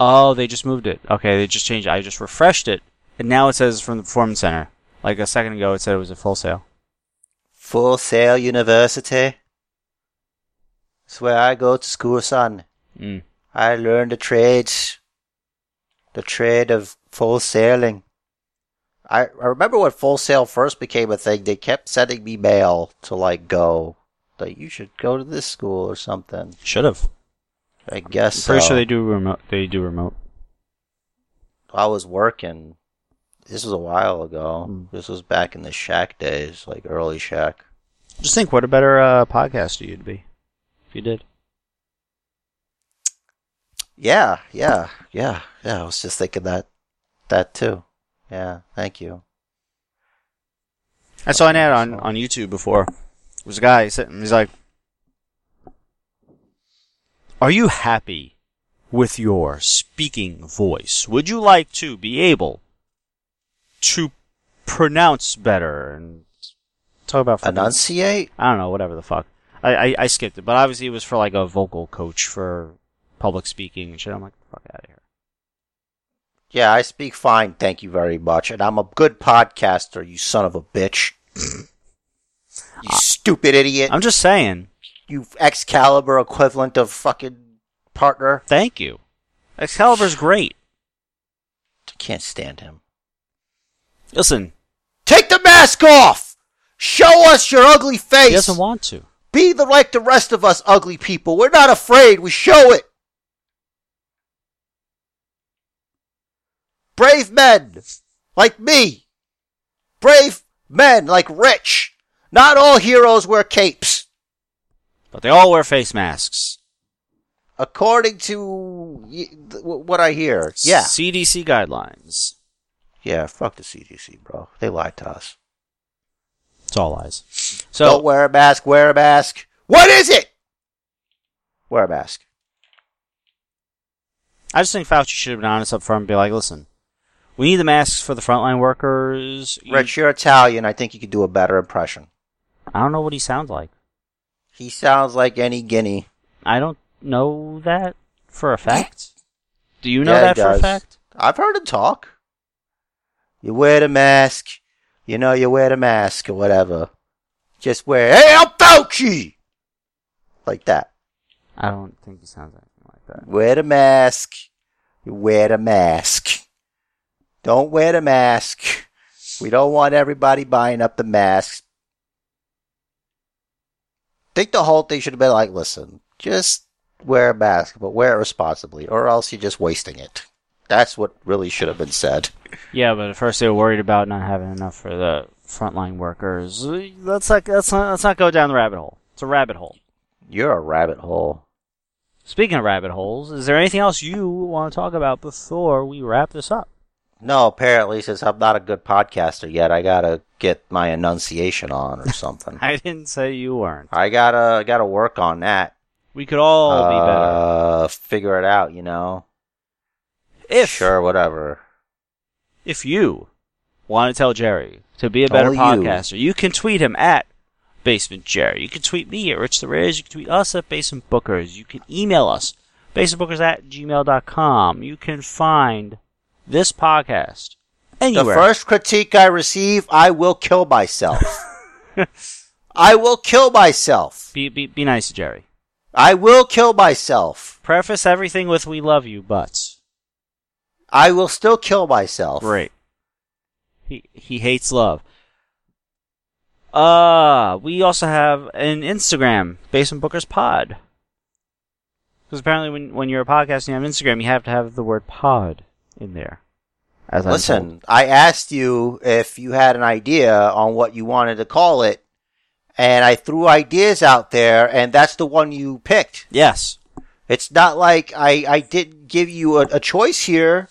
Oh, they just moved it. Okay, they just changed it. I just refreshed it, and now it says from the performance center. Like a second ago, it said it was at Full Sail. Full Sail University. It's where I go to school, son. Mm. I learned the trades. The trade of full sailing. I, I remember when full sail first became a thing, they kept sending me mail to like go. Like you should go to this school or something. Should have. I guess Pretty so. sure they do remote. They do remote. I was working. This was a while ago. Mm. This was back in the Shack days, like early Shack. Just think, what a better uh, podcaster you'd be if you did. Yeah, yeah, yeah, yeah. I was just thinking that, that too. Yeah, thank you. I saw an ad on, on YouTube before. It was a guy sitting. He's like, "Are you happy with your speaking voice? Would you like to be able to pronounce better and talk about fucking- Enunciate? I don't know, whatever the fuck. I, I I skipped it, but obviously it was for like a vocal coach for public speaking and shit. I'm like, fuck out of here. Yeah, I speak fine, thank you very much, and I'm a good podcaster. You son of a bitch. you stupid idiot. I'm just saying. you Excalibur equivalent of fucking partner. Thank you. Excalibur's great. I can't stand him. Listen, Take the mask off. Show us your ugly he face. doesn't want to. Be the like the rest of us ugly people. We're not afraid. We show it. Brave men like me. Brave men like Rich. Not all heroes wear capes. But they all wear face masks. According to what I hear. Yeah. CDC guidelines. Yeah, fuck the CDC, bro. They lied to us. It's all lies. So Don't wear a mask, wear a mask. What is it? Wear a mask. I just think Fauci should have been honest up front and be like, listen, we need the masks for the frontline workers. You- Rich, you're Italian. I think you could do a better impression. I don't know what he sounds like. He sounds like any guinea. I don't know that for a fact. Do you know Yeah, he that for a does. fact? I've heard him talk. You wear the mask. You know, you wear the mask or whatever. Just wear, hey, I'm Fauci! Like that. I don't think he sounds anything like that. Wear the mask. You wear the mask. Don't wear the mask. We don't want everybody buying up the masks. think the whole thing should have been like, listen, just wear a mask, but wear it responsibly, or else you're just wasting it. That's what really should have been said. Yeah, but at first they were worried about not having enough for the frontline workers. Let's not let's not let's not go down the rabbit hole. It's a rabbit hole. You're a rabbit hole. Speaking of rabbit holes, is there anything else you want to talk about before we wrap this up? No, apparently, since I'm not a good podcaster yet, I gotta get my enunciation on or something. I didn't say you weren't. I gotta gotta work on that. We could all be better. Uh, figure it out, you know. If Sure, whatever. if you want to tell Jerry to be a better Only you. podcaster, you. can tweet him at Basement Jerry. You can tweet me at Rich the Riz. You can tweet us at Basement Bookers. You can email us basementbookers at gmail.com. You can find this podcast The first critique I receive, I will kill myself. I will kill myself. be, be, be nice to Jerry. I will kill myself. Preface everything with "We love you," but I will still kill myself. great. He he hates love. Uh, we also have an Instagram, Basement Bookers Pod. Because apparently, when when you're a podcast and you have Instagram, you have to have the word "pod" in there. As Listen, I asked you if you had an idea on what you wanted to call it, and I threw ideas out there, and that's the one you picked. yes, It's not like I, I didn't give you a, a choice here.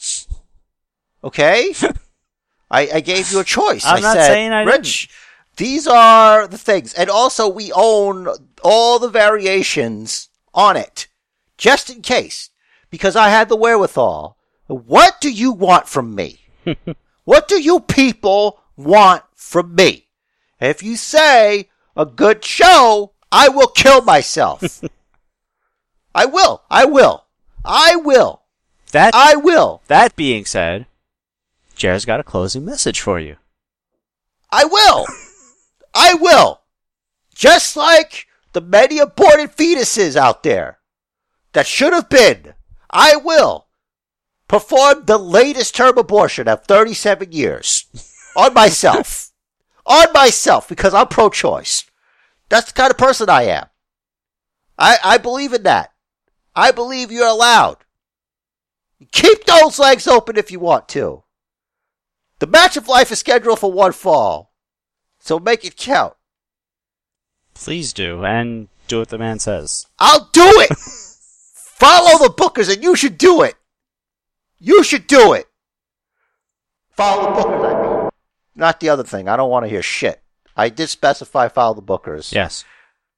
Okay? I, I gave you a choice. I'm I not said, saying I Rich, these are the things. And also, we own all the variations on it, just in case, because I had the wherewithal. What do you want from me? what do you people want from me? If you say a good show, I will kill myself. I will. I will. I will. that I will. that being said, Jared's got a closing message for you. I will. I will. Just like the many aborted fetuses out there that should have been, I will perform the latest term abortion of 37 years on myself. on myself because I'm pro choice. That's the kind of person I am. I, I believe in that. I believe you're allowed. Keep those legs open if you want to. The match of life is scheduled for one fall. So make it count. Please do, and do what the man says. I'll do it! Follow the bookers and you should do it! You should do it! Follow the bookers, I mean. Not the other thing. I don't want to hear shit. I did specify follow the bookers. Yes.